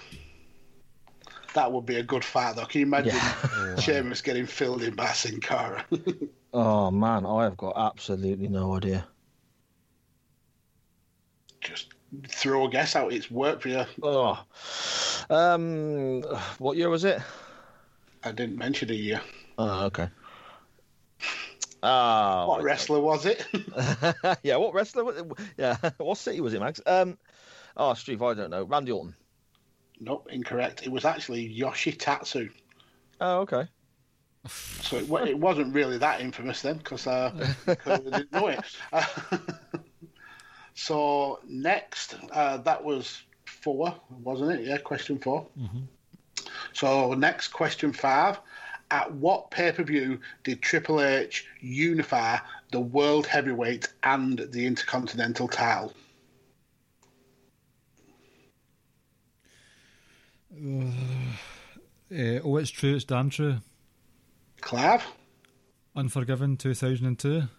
That would be a good fight, though. Can you imagine [laughs] Sheamus getting filled in by Sin Cara? [laughs] Oh man, I have got absolutely no idea. Just throw a guess out. It's worked for you. Oh, um, what year was it? I didn't mention a year. Oh, okay. Ah, What wrestler was it? [laughs] [laughs] yeah, what wrestler? Was it? Yeah, [laughs] what city was it, Max? Um, oh, Steve, I don't know. Randy Orton. nope, incorrect. It was actually Yoshi Tatsu. Oh, okay. So it, it wasn't really that infamous then, because uh, 'cause I didn't know it. so next, uh, that was four, wasn't it? Yeah, question 4 So next, question five. At what pay per view did Triple H unify the World Heavyweight and the Intercontinental title? Uh, [sighs] oh, it's true. It's damn true. Clive? Unforgiven 2002. [sighs]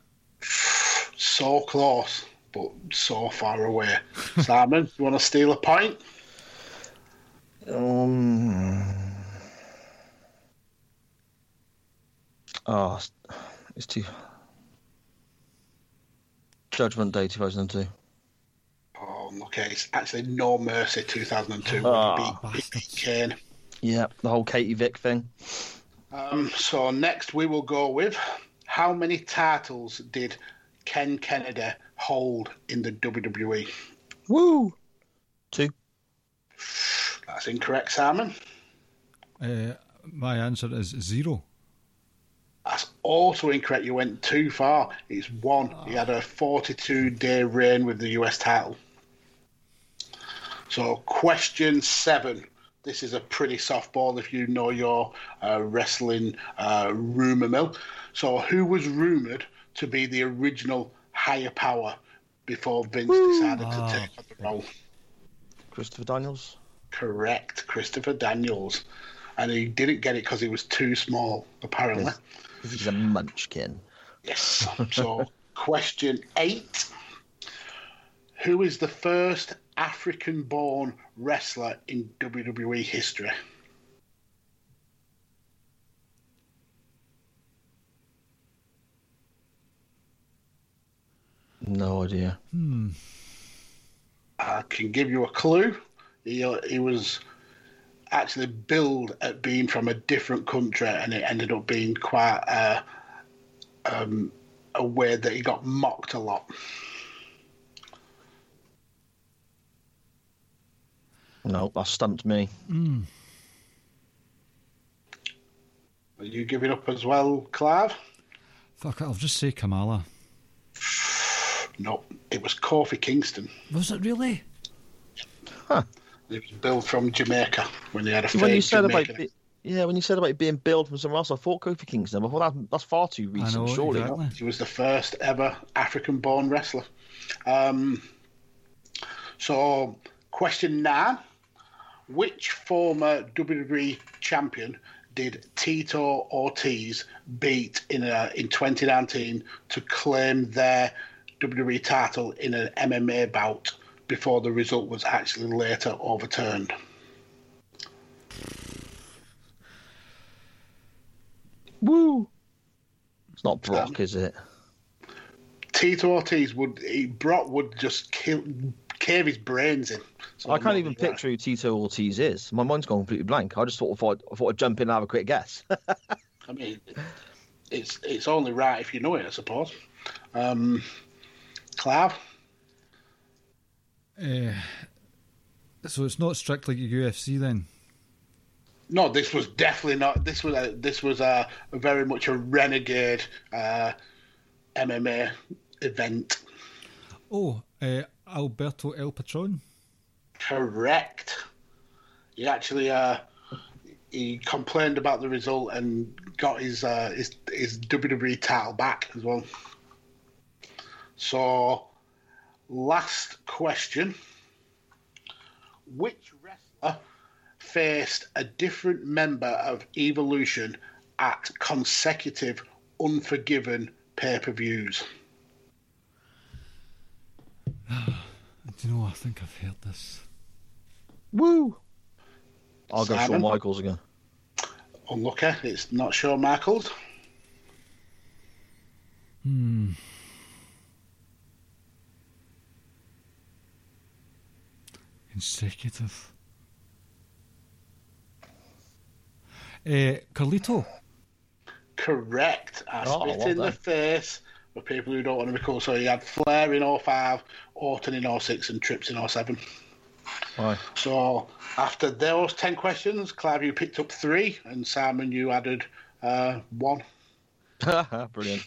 So close, but so far away. [laughs] Simon, you want to steal a point? Um. Oh, it's too. Judgment Day 2002. Oh, okay. It's actually No Mercy 2002 Ah, when he beat, beat Kane. Yeah, the whole Katie Vick thing. Um, so next we will go with how many titles did Ken Kennedy hold in the WWE? Woo! Two. That's incorrect, Simon. Uh, my answer is zero. That's also incorrect. You went too far. It's one. He had a 42 day reign with the US title. So, question seven. This is a pretty softball if you know your uh, wrestling uh, rumor mill. So, who was rumored to be the original higher power before Vince decided to take on the role? Christopher Daniels. Correct, Christopher Daniels. And he didn't get it because he was too small, apparently. He's a munchkin. Yes. [laughs] So, question eight Who is the first African born wrestler in WWE history? No idea. Hmm. I can give you a clue. He, uh, he was actually billed at being from a different country, and it ended up being quite uh, um, a way that he got mocked a lot. No, that stumped me. Are you giving up as well, Clive? Fuck it, I'll just say Kamala. [sighs] No, it was Kofi Kingston. Was it really? He was billed from Jamaica when they had a when you said about Jamaican. be- yeah, when you said about being billed from somewhere else, I thought Kofi Kingston. I thought that, that's far too recent, know, surely. exactly. He was the first ever African born wrestler. Um, so, question nine Which former WWE champion did Tito Ortiz beat in, a, in 2019 to claim their WWE title in an MMA bout before the result was actually later overturned? Woo! It's not Brock, is it? Tito Ortiz would, he, Brock would just kill, cave his brains in. So I can't even picture who Tito Ortiz is. My mind's gone completely blank. I just sort of thought, I thought I'd jump in and have a quick guess. [laughs] I mean, it's it's only right if you know it, I suppose. Um, Clive, Uh, so it's not strictly UFC then? no, this was definitely not. This was a this was a, a very much a renegade uh, MMA event. Oh, uh, Alberto El Patron? Correct. He actually uh, he complained about the result and got his uh, his his WWE title back as well. So, last question: Which wrestler faced a different member of Evolution at consecutive Unforgiven pay-per-views? [sighs] Do you know, I think I've heard this. Woo! I'll go Simon? Shawn Michaels again. Unlucky, it's not Shawn Michaels. Hmm. Consecutive. Uh, Carlito? Correct. I Oh, spit well in the face for people who don't want to be called. So he had Flair in 05, Orton in 06, and Trips in 07. Aye. So after those 10 questions, Clive, you picked up three, and Simon, you added uh, one. [laughs] Brilliant.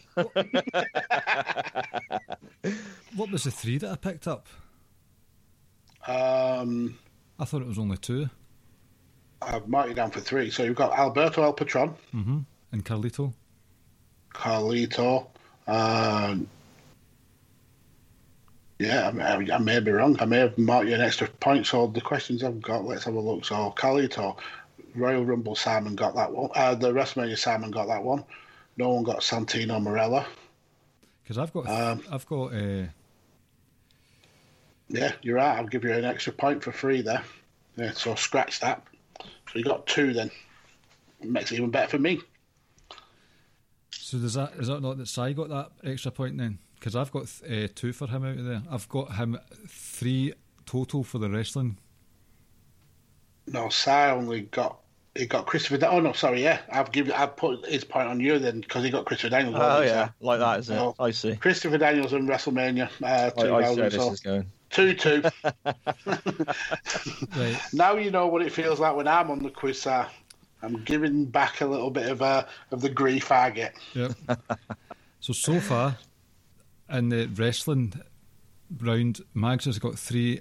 What was the three that I picked up? Um, I thought it was only two. I've marked you down for three. So you've got Alberto El Patron, Mm-hmm. And Carlito? Carlito. Um, yeah, I may, I may be wrong. I may have marked you an extra point. So the questions I've got, let's have a look. So Carlito, Royal Rumble, Simon got that one. Uh, the WrestleMania, Simon got that one. No one got Santino Marella. Because I've got, Um, I've got, uh, Yeah, you're right. I'll give you an extra point for free there. Yeah, so scratch that. So you got two then. Makes it even better for me. so does that, is that not that Si got that extra point then? Because I've got uh, two for him out of there. I've got him three total for the wrestling. No, Si only got he got Christopher. Da- oh no, sorry, yeah, I've given, I've put his point on you then because he got Christopher Daniels. Oh yeah, so- like that is it? Oh. I see. Christopher Daniels and WrestleMania uh, I, I see how this So is going. Two two. [laughs] [laughs] Right. now you know what it feels like when I'm on the quiz, sir. I'm giving back a little bit of uh, of the grief I get. Yep. so so far in the wrestling round, Mags has got three,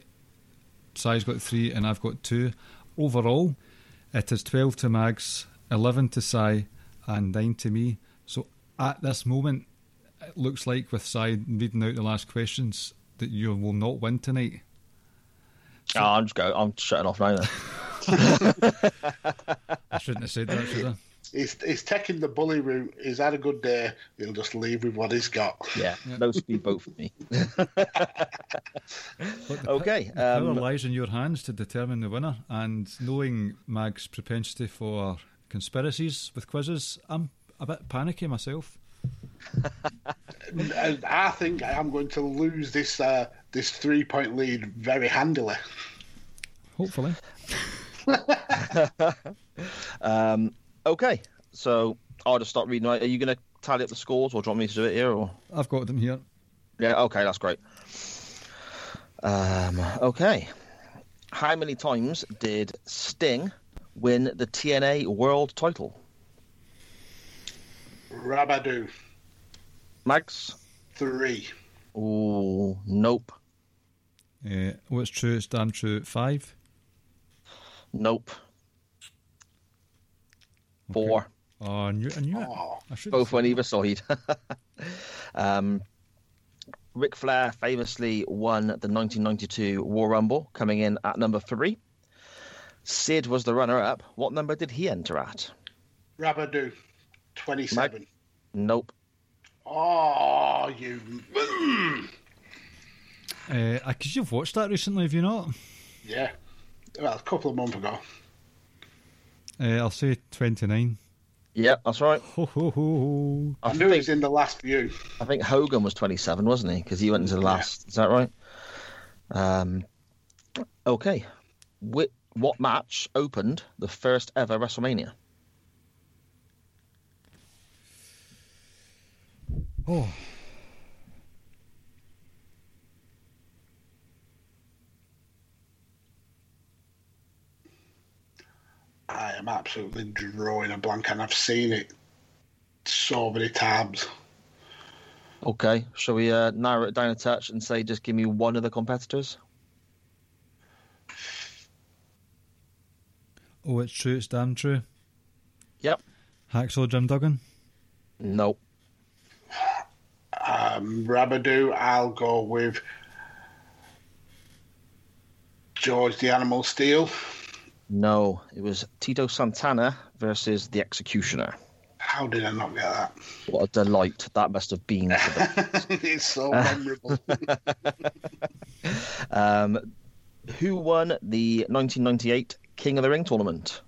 Si's got three, and I've got two. Overall, it is twelve to Mags, eleven to Si, and nine to me. So at this moment, it looks like with Si reading out the last questions that you will not win tonight. Oh, I'm just going. I'm shutting off now. Then. [laughs] I shouldn't have said that, should I? He's he's taking the bully route. He's had a good day. He'll just leave with what he's got. Yeah, no speedboat for me. [laughs] But the Okay, pi- the power um, lies in your hands to determine the winner. And knowing Mag's propensity for conspiracies with quizzes, I'm a bit panicky myself. And I think I'm going to lose this uh, this three point lead very handily. Hopefully. [laughs] Um, okay, so I'll just start reading. Are you going to tally up the scores, or do you want me to do it here? Or I've got them here. yeah, okay, that's great. Um, okay, how many times did Sting win the TNA World Title? Rabadoo Max? three. Oh, nope, Uh, what's true? It's damn true. Five. nope. Four. Oh, I knew, I knew it. Oh, I both on either side. um, Ric Flair famously won the 1992 Royal Rumble, coming in at number three. Sid was the runner-up. What number did he enter at? Rabadoo twenty seven. Nope. Oh, you. Uh, because you've watched that recently, have you not? Yeah. Well, a couple of months ago. Uh, I'll say 29. Yeah, that's right. Ho, ho, ho. I I knew it think, was in the last few. I think Hogan was 27, wasn't he? Because he went into the last. Is that right? Um, okay. Wh- what match opened the first ever WrestleMania? Oh. I am absolutely drawing a blank, and I've seen it so many times. Okay. Shall we uh, narrow it down a touch and say just give me one of the competitors? Oh, it's true. It's damn true. Yep. Hacksaw Jim Duggan. Nope. Um, Rabadoo, I'll go with George the Animal Steele. No, it was Tito Santana versus the Executioner. How did I not get that? What a delight that must have been for them. [laughs] it's so [laughs] memorable. [laughs] um, who won the 1998 King of the Ring tournament?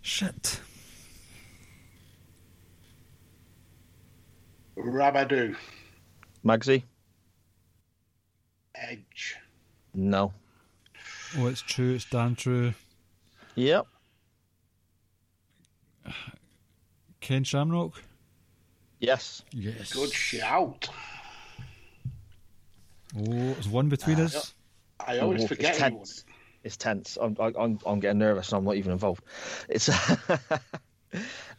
Shit. Rabadoo, Magsy? Edge. No. Oh, it's true. It's damn true. Yep. Ken Shamrock. Yes. Yes. Good shout. Oh, it's one between uh, us. I always Oh, forget it's tense. It's tense. I'm, I- I'm, I'm getting nervous and I'm not even involved. It's [laughs]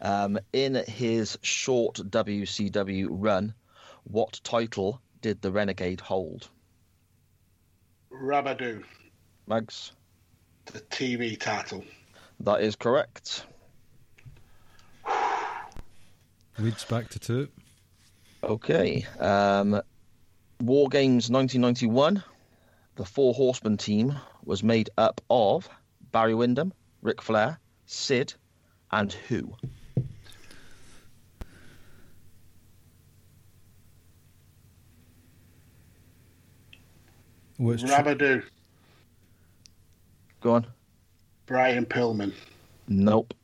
um, in his short WCW run. What title did the Renegade hold? it. Rabadoo, Mags, the TV title. that is correct. Leads back to two. Okay. Um, War Games 1991. The Four Horsemen team was made up of Barry Windham, Ric Flair, Sid, and who? Oh, it's true. Go on. Brian Pillman. Nope.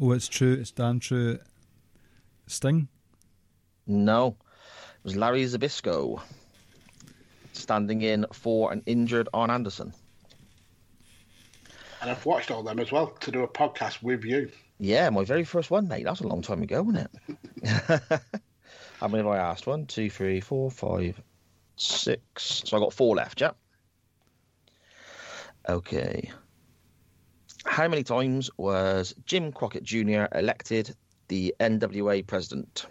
Oh, it's true. It's damn true. Sting. No. It was Larry Zbyszko standing in for an injured Arn Anderson. And I've watched all them as well to do a podcast with you. Yeah, my very first one, mate. That was a long time ago, wasn't it? [laughs] How many have I asked? One, two, three, four, five, six. So I got four left, yeah? Okay. How many times was Jim Crockett Jr. elected the NWA president?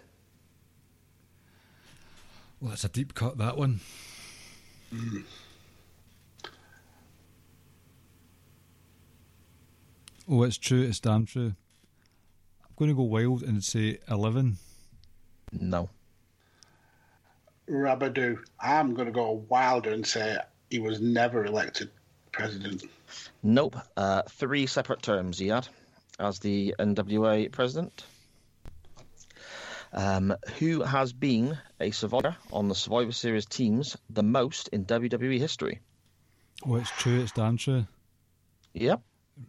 Well, that's a deep cut, that one. Mm. Oh, it's true. It's damn true. I'm going to go wild and say 11. No. Rabadoo. I'm going to go wilder and say he was never elected president. Nope. Uh, three separate terms he had as the NWA president. Um, who has been a survivor on the Survivor Series teams the most in WWE history? Oh, it's true. It's damn true. Yep,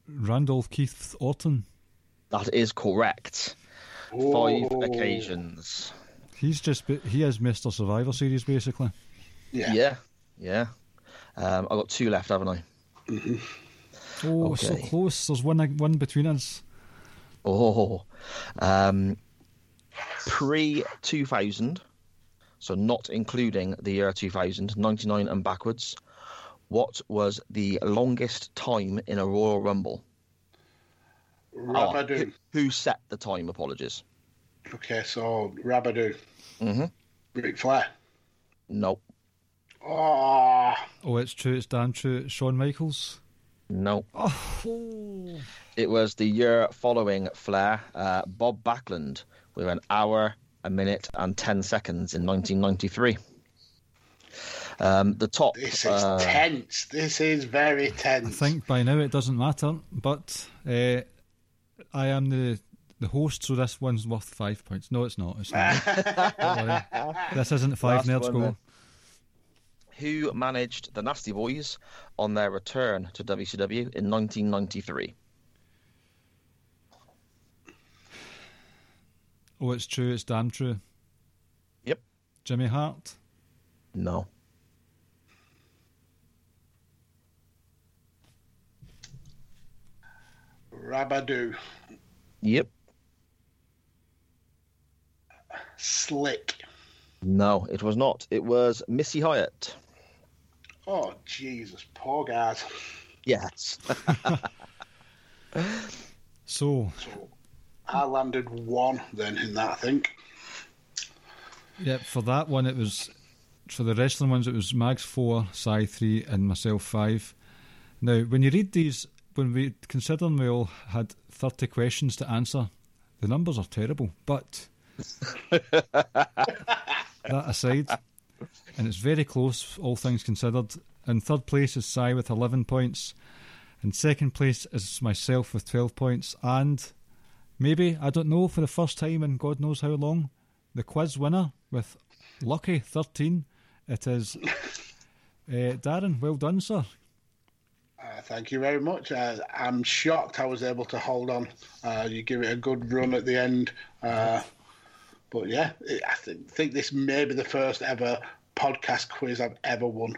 Randolph Keith Orton. that is correct. Five occasions. He's just be- he is Mr. Survivor Series basically. Yeah. Yeah, yeah. Um, I got two left, haven't I? [laughs] Oh, so close. There's one one between us. Oh, um, pre 2000, so not including the year 2000, 99 and backwards. What was the longest time in a Royal Rumble? Oh, who, who set the time? Apologies. Okay, so Rabadoo. Mm-hmm. Ric Flair. No, Oh, Oh, it's true. It's damn true. It's Shawn Michaels. no. Oh, It was the year following Flair, uh, Bob Backlund, with an hour, a minute, and 10 seconds in 1993. Um, the top. this is uh, tense. This is very tense. I think by now it doesn't matter, but uh, I am the the host, so this one's worth five points. No, it's not. It's not. [laughs] This isn't five Last nerds one go. who managed the Nasty Boys on their return to WCW in 1993? Oh, it's true. It's damn true. Yep. Jimmy Hart. No. Rabadoo. Yep. Slick. No, it was not. It was Missy Hyatt. Oh, Jesus. Poor guys. Yes. [laughs] So, So I landed one then in that, I think. yeah, for that one it was. For the wrestling ones, it was Mags four, Si three, and myself five. Now, when you read these, when we considering we all had thirty questions to answer, the numbers are terrible. But [laughs] that aside, and it's very close, all things considered. In third place is Si with 11 points. In second place is myself with 12 points. And maybe, I don't know, for the first time in God knows how long, the quiz winner with lucky 13. It is uh, [laughs] Darren. Well done, sir. Uh, thank you very much. Uh, I'm shocked I was able to hold on. Uh, you give it a good run at the end. Uh, but yeah, it, I think, think this may be the first ever podcast quiz I've ever won.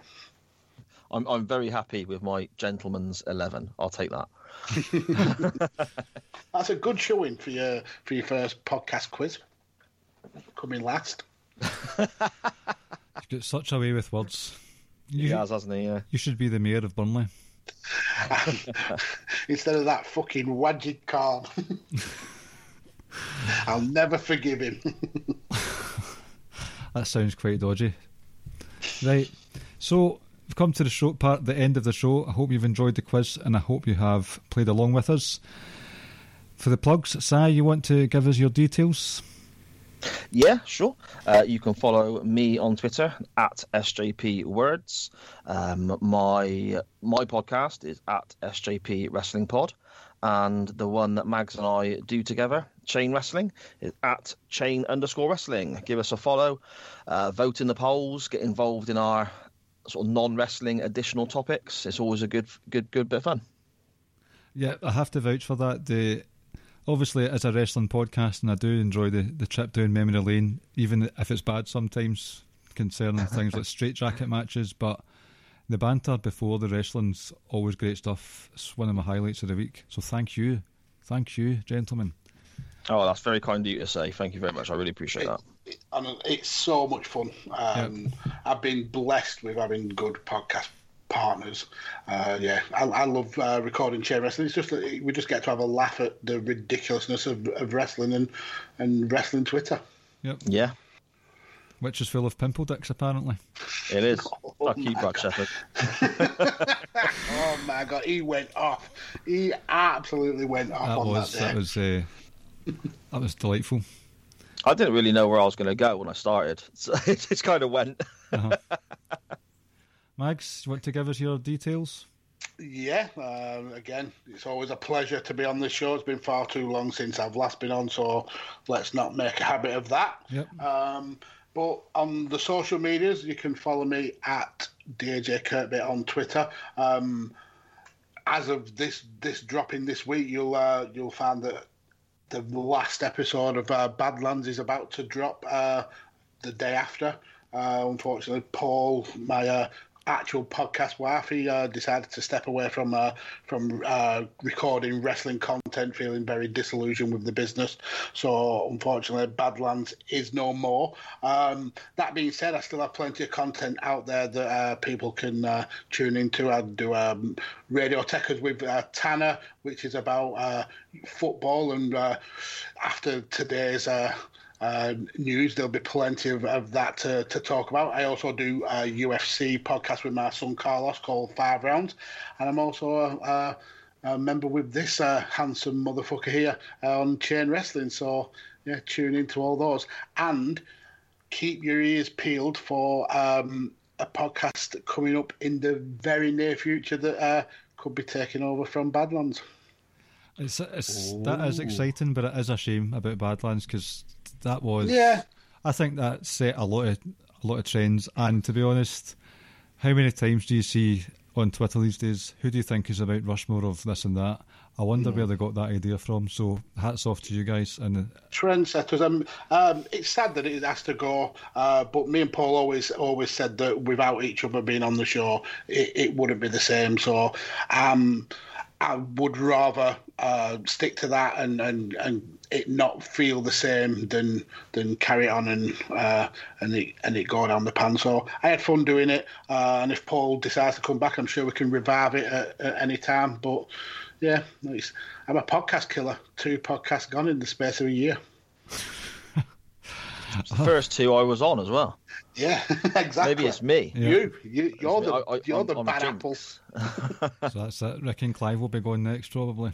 I'm, I'm very happy with my gentleman's 11. I'll take that. [laughs] That's a good showing for your for your first podcast quiz. Coming last. [laughs] You've got such a way with words. You, He has, hasn't he? Yeah. you should be the mayor of Burnley. [laughs] Instead of that fucking Wajid Khan. [laughs] I'll never forgive him. [laughs] That sounds quite dodgy. Right. So we've come to the show part, the end of the show. I hope you've enjoyed the quiz and I hope you have played along with us. For the plugs, Si, you want to give us your details? Yeah, sure. Uh, you can follow me on Twitter at SJP Words. Um, my my podcast is at SJP Wrestling Pod, and the one that Mags and I do together, Chain Wrestling, is at Chain underscore Wrestling. Give us a follow, uh, vote in the polls, get involved in our sort of non-wrestling additional topics. It's always a good good good bit of fun. Yeah, I have to vouch for that. The obviously as a wrestling podcast, and I do enjoy the, the trip down memory lane, even if it's bad sometimes concerning [laughs] things like straitjacket matches. But the banter before the wrestling's always great stuff. It's one of my highlights of the week. So thank you, thank you, gentlemen. Oh, that's very kind of you to say. Thank you very much. I really appreciate that. and it's so much fun. Um, I've been blessed with having good podcast partners. Uh, yeah, I, I love uh, recording Chain Wrestling. It's just that we just get to have a laugh at the ridiculousness of, of wrestling and and wrestling Twitter. Yep. Yeah, Which is full of pimple dicks, apparently. it is. [laughs] Oh I keep my God. Shepherd. [laughs] Oh my god, he went off. He absolutely went off That on was that that was uh, that was delightful. I didn't really know where I was going to go when I started, so [laughs] it just kind of went. Mags, you want to give us your details? Yeah, um, again, it's always a pleasure to be on this show. It's been far too long since I've last been on, so let's not make a habit of that. Yep. Um, but on the social medias, you can follow me at DJ Kurtbit on Twitter. Um, as of this this dropping this week, you'll uh, you'll find that the last episode of uh, Badlands is about to drop uh, the day after. Uh, unfortunately, Paul, my uh, actual podcast wife, he uh, decided to step away from uh, from uh, recording wrestling content, feeling very disillusioned with the business. So, unfortunately, Badlands is no more. Um, that being said, I still have plenty of content out there that uh, people can uh, tune into. I do um, Radio Techers with uh, Tanner, which is about football, and after today's. Uh, uh, news. There'll be plenty of, of that to, to talk about. I also do a UFC podcast with my son Carlos called Five Rounds, and I'm also a, a, a member with this uh, handsome motherfucker here on Chain Wrestling. So yeah, tune into all those and keep your ears peeled for um, a podcast coming up in the very near future that uh, could be taking over from Badlands. It's, it's that is exciting, but it is a shame about Badlands because that was. Yeah. I think that set a lot of a lot of trends, and to be honest, how many times do you see on Twitter these days? Who do you think is about Rushmore of this and that? I wonder where they got that idea from. So hats off to you guys. And trendsetters. Um, um, it's sad that it has to go, uh, but me and Paul always always said that without each other being on the show, it, it wouldn't be the same. So um, I would rather uh, stick to that and, and, and it not feel the same than than carry on and uh, and it and it go down the pan. So I had fun doing it, uh, and if Paul decides to come back, I'm sure we can revive it at, at any time. But yeah, it's, I'm a podcast killer. Two podcasts gone in the space of a year. [laughs] The first two I was on as well. Yeah, [laughs] exactly. Maybe it's me. Yeah. You, you, you're the, I- I- you're I'm- the I'm bad jinx. apple. [laughs] so that's it. Rick and Clive will be going next, probably.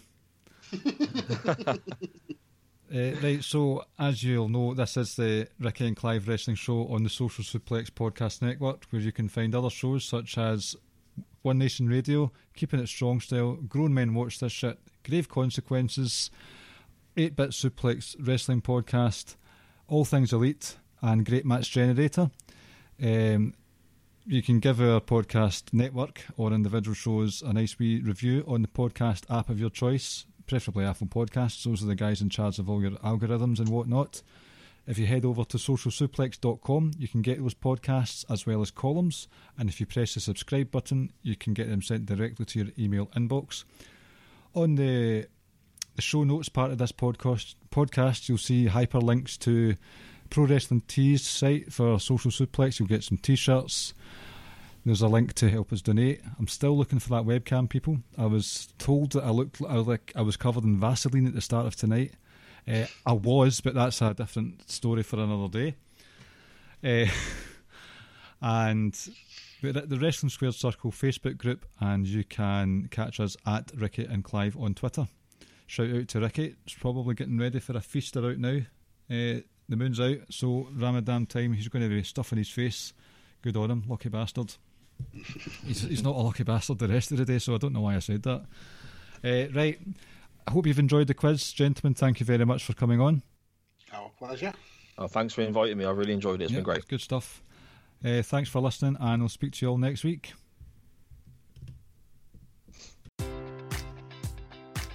[laughs] Uh, right, so as you'll know, this is the Ricky and Clive Wrestling Show on the Social Suplex Podcast Network, where you can find other shows such as One Nation Radio, Keeping It Strong Style, Grown Men Watch This Shit, Grave Consequences, 8 Bit Suplex Wrestling Podcast, All Things Elite, and Great Match Generator. Um, you can give our podcast network or individual shows a nice wee review on the podcast app of your choice, preferably Apple Podcasts. Those are the guys in charge of all your algorithms and whatnot. If you head over to socialsuplex.com, you can get those podcasts as well as columns. And if you press the subscribe button, you can get them sent directly to your email inbox. On the the show notes part of this podcast, podcast you'll see hyperlinks to Pro Wrestling Tees site for Social Suplex. You'll get some t-shirts. There's a link to help us donate. I'm still looking for that webcam, people. I was told that I looked like I was covered in Vaseline at the start of tonight. Uh, I was, but that's a different story for another day. Uh, [laughs] and the Wrestling Squared Circle Facebook group, and you can catch us at Ricky and Clive on Twitter. Shout out to Ricky. It's probably getting ready for a feast about now. Uh, the moon's out, so Ramadan time, he's going to be stuffing his face. Good on him, lucky bastard. He's, he's not a lucky bastard the rest of the day, so I don't know why I said that. Uh, right, I hope you've enjoyed the quiz, gentlemen. Thank you very much for coming on. Our pleasure. Oh, thanks for inviting me. I really enjoyed it. It's Yeah, been great. Good stuff. Uh, thanks for listening, and I'll speak to you all next week.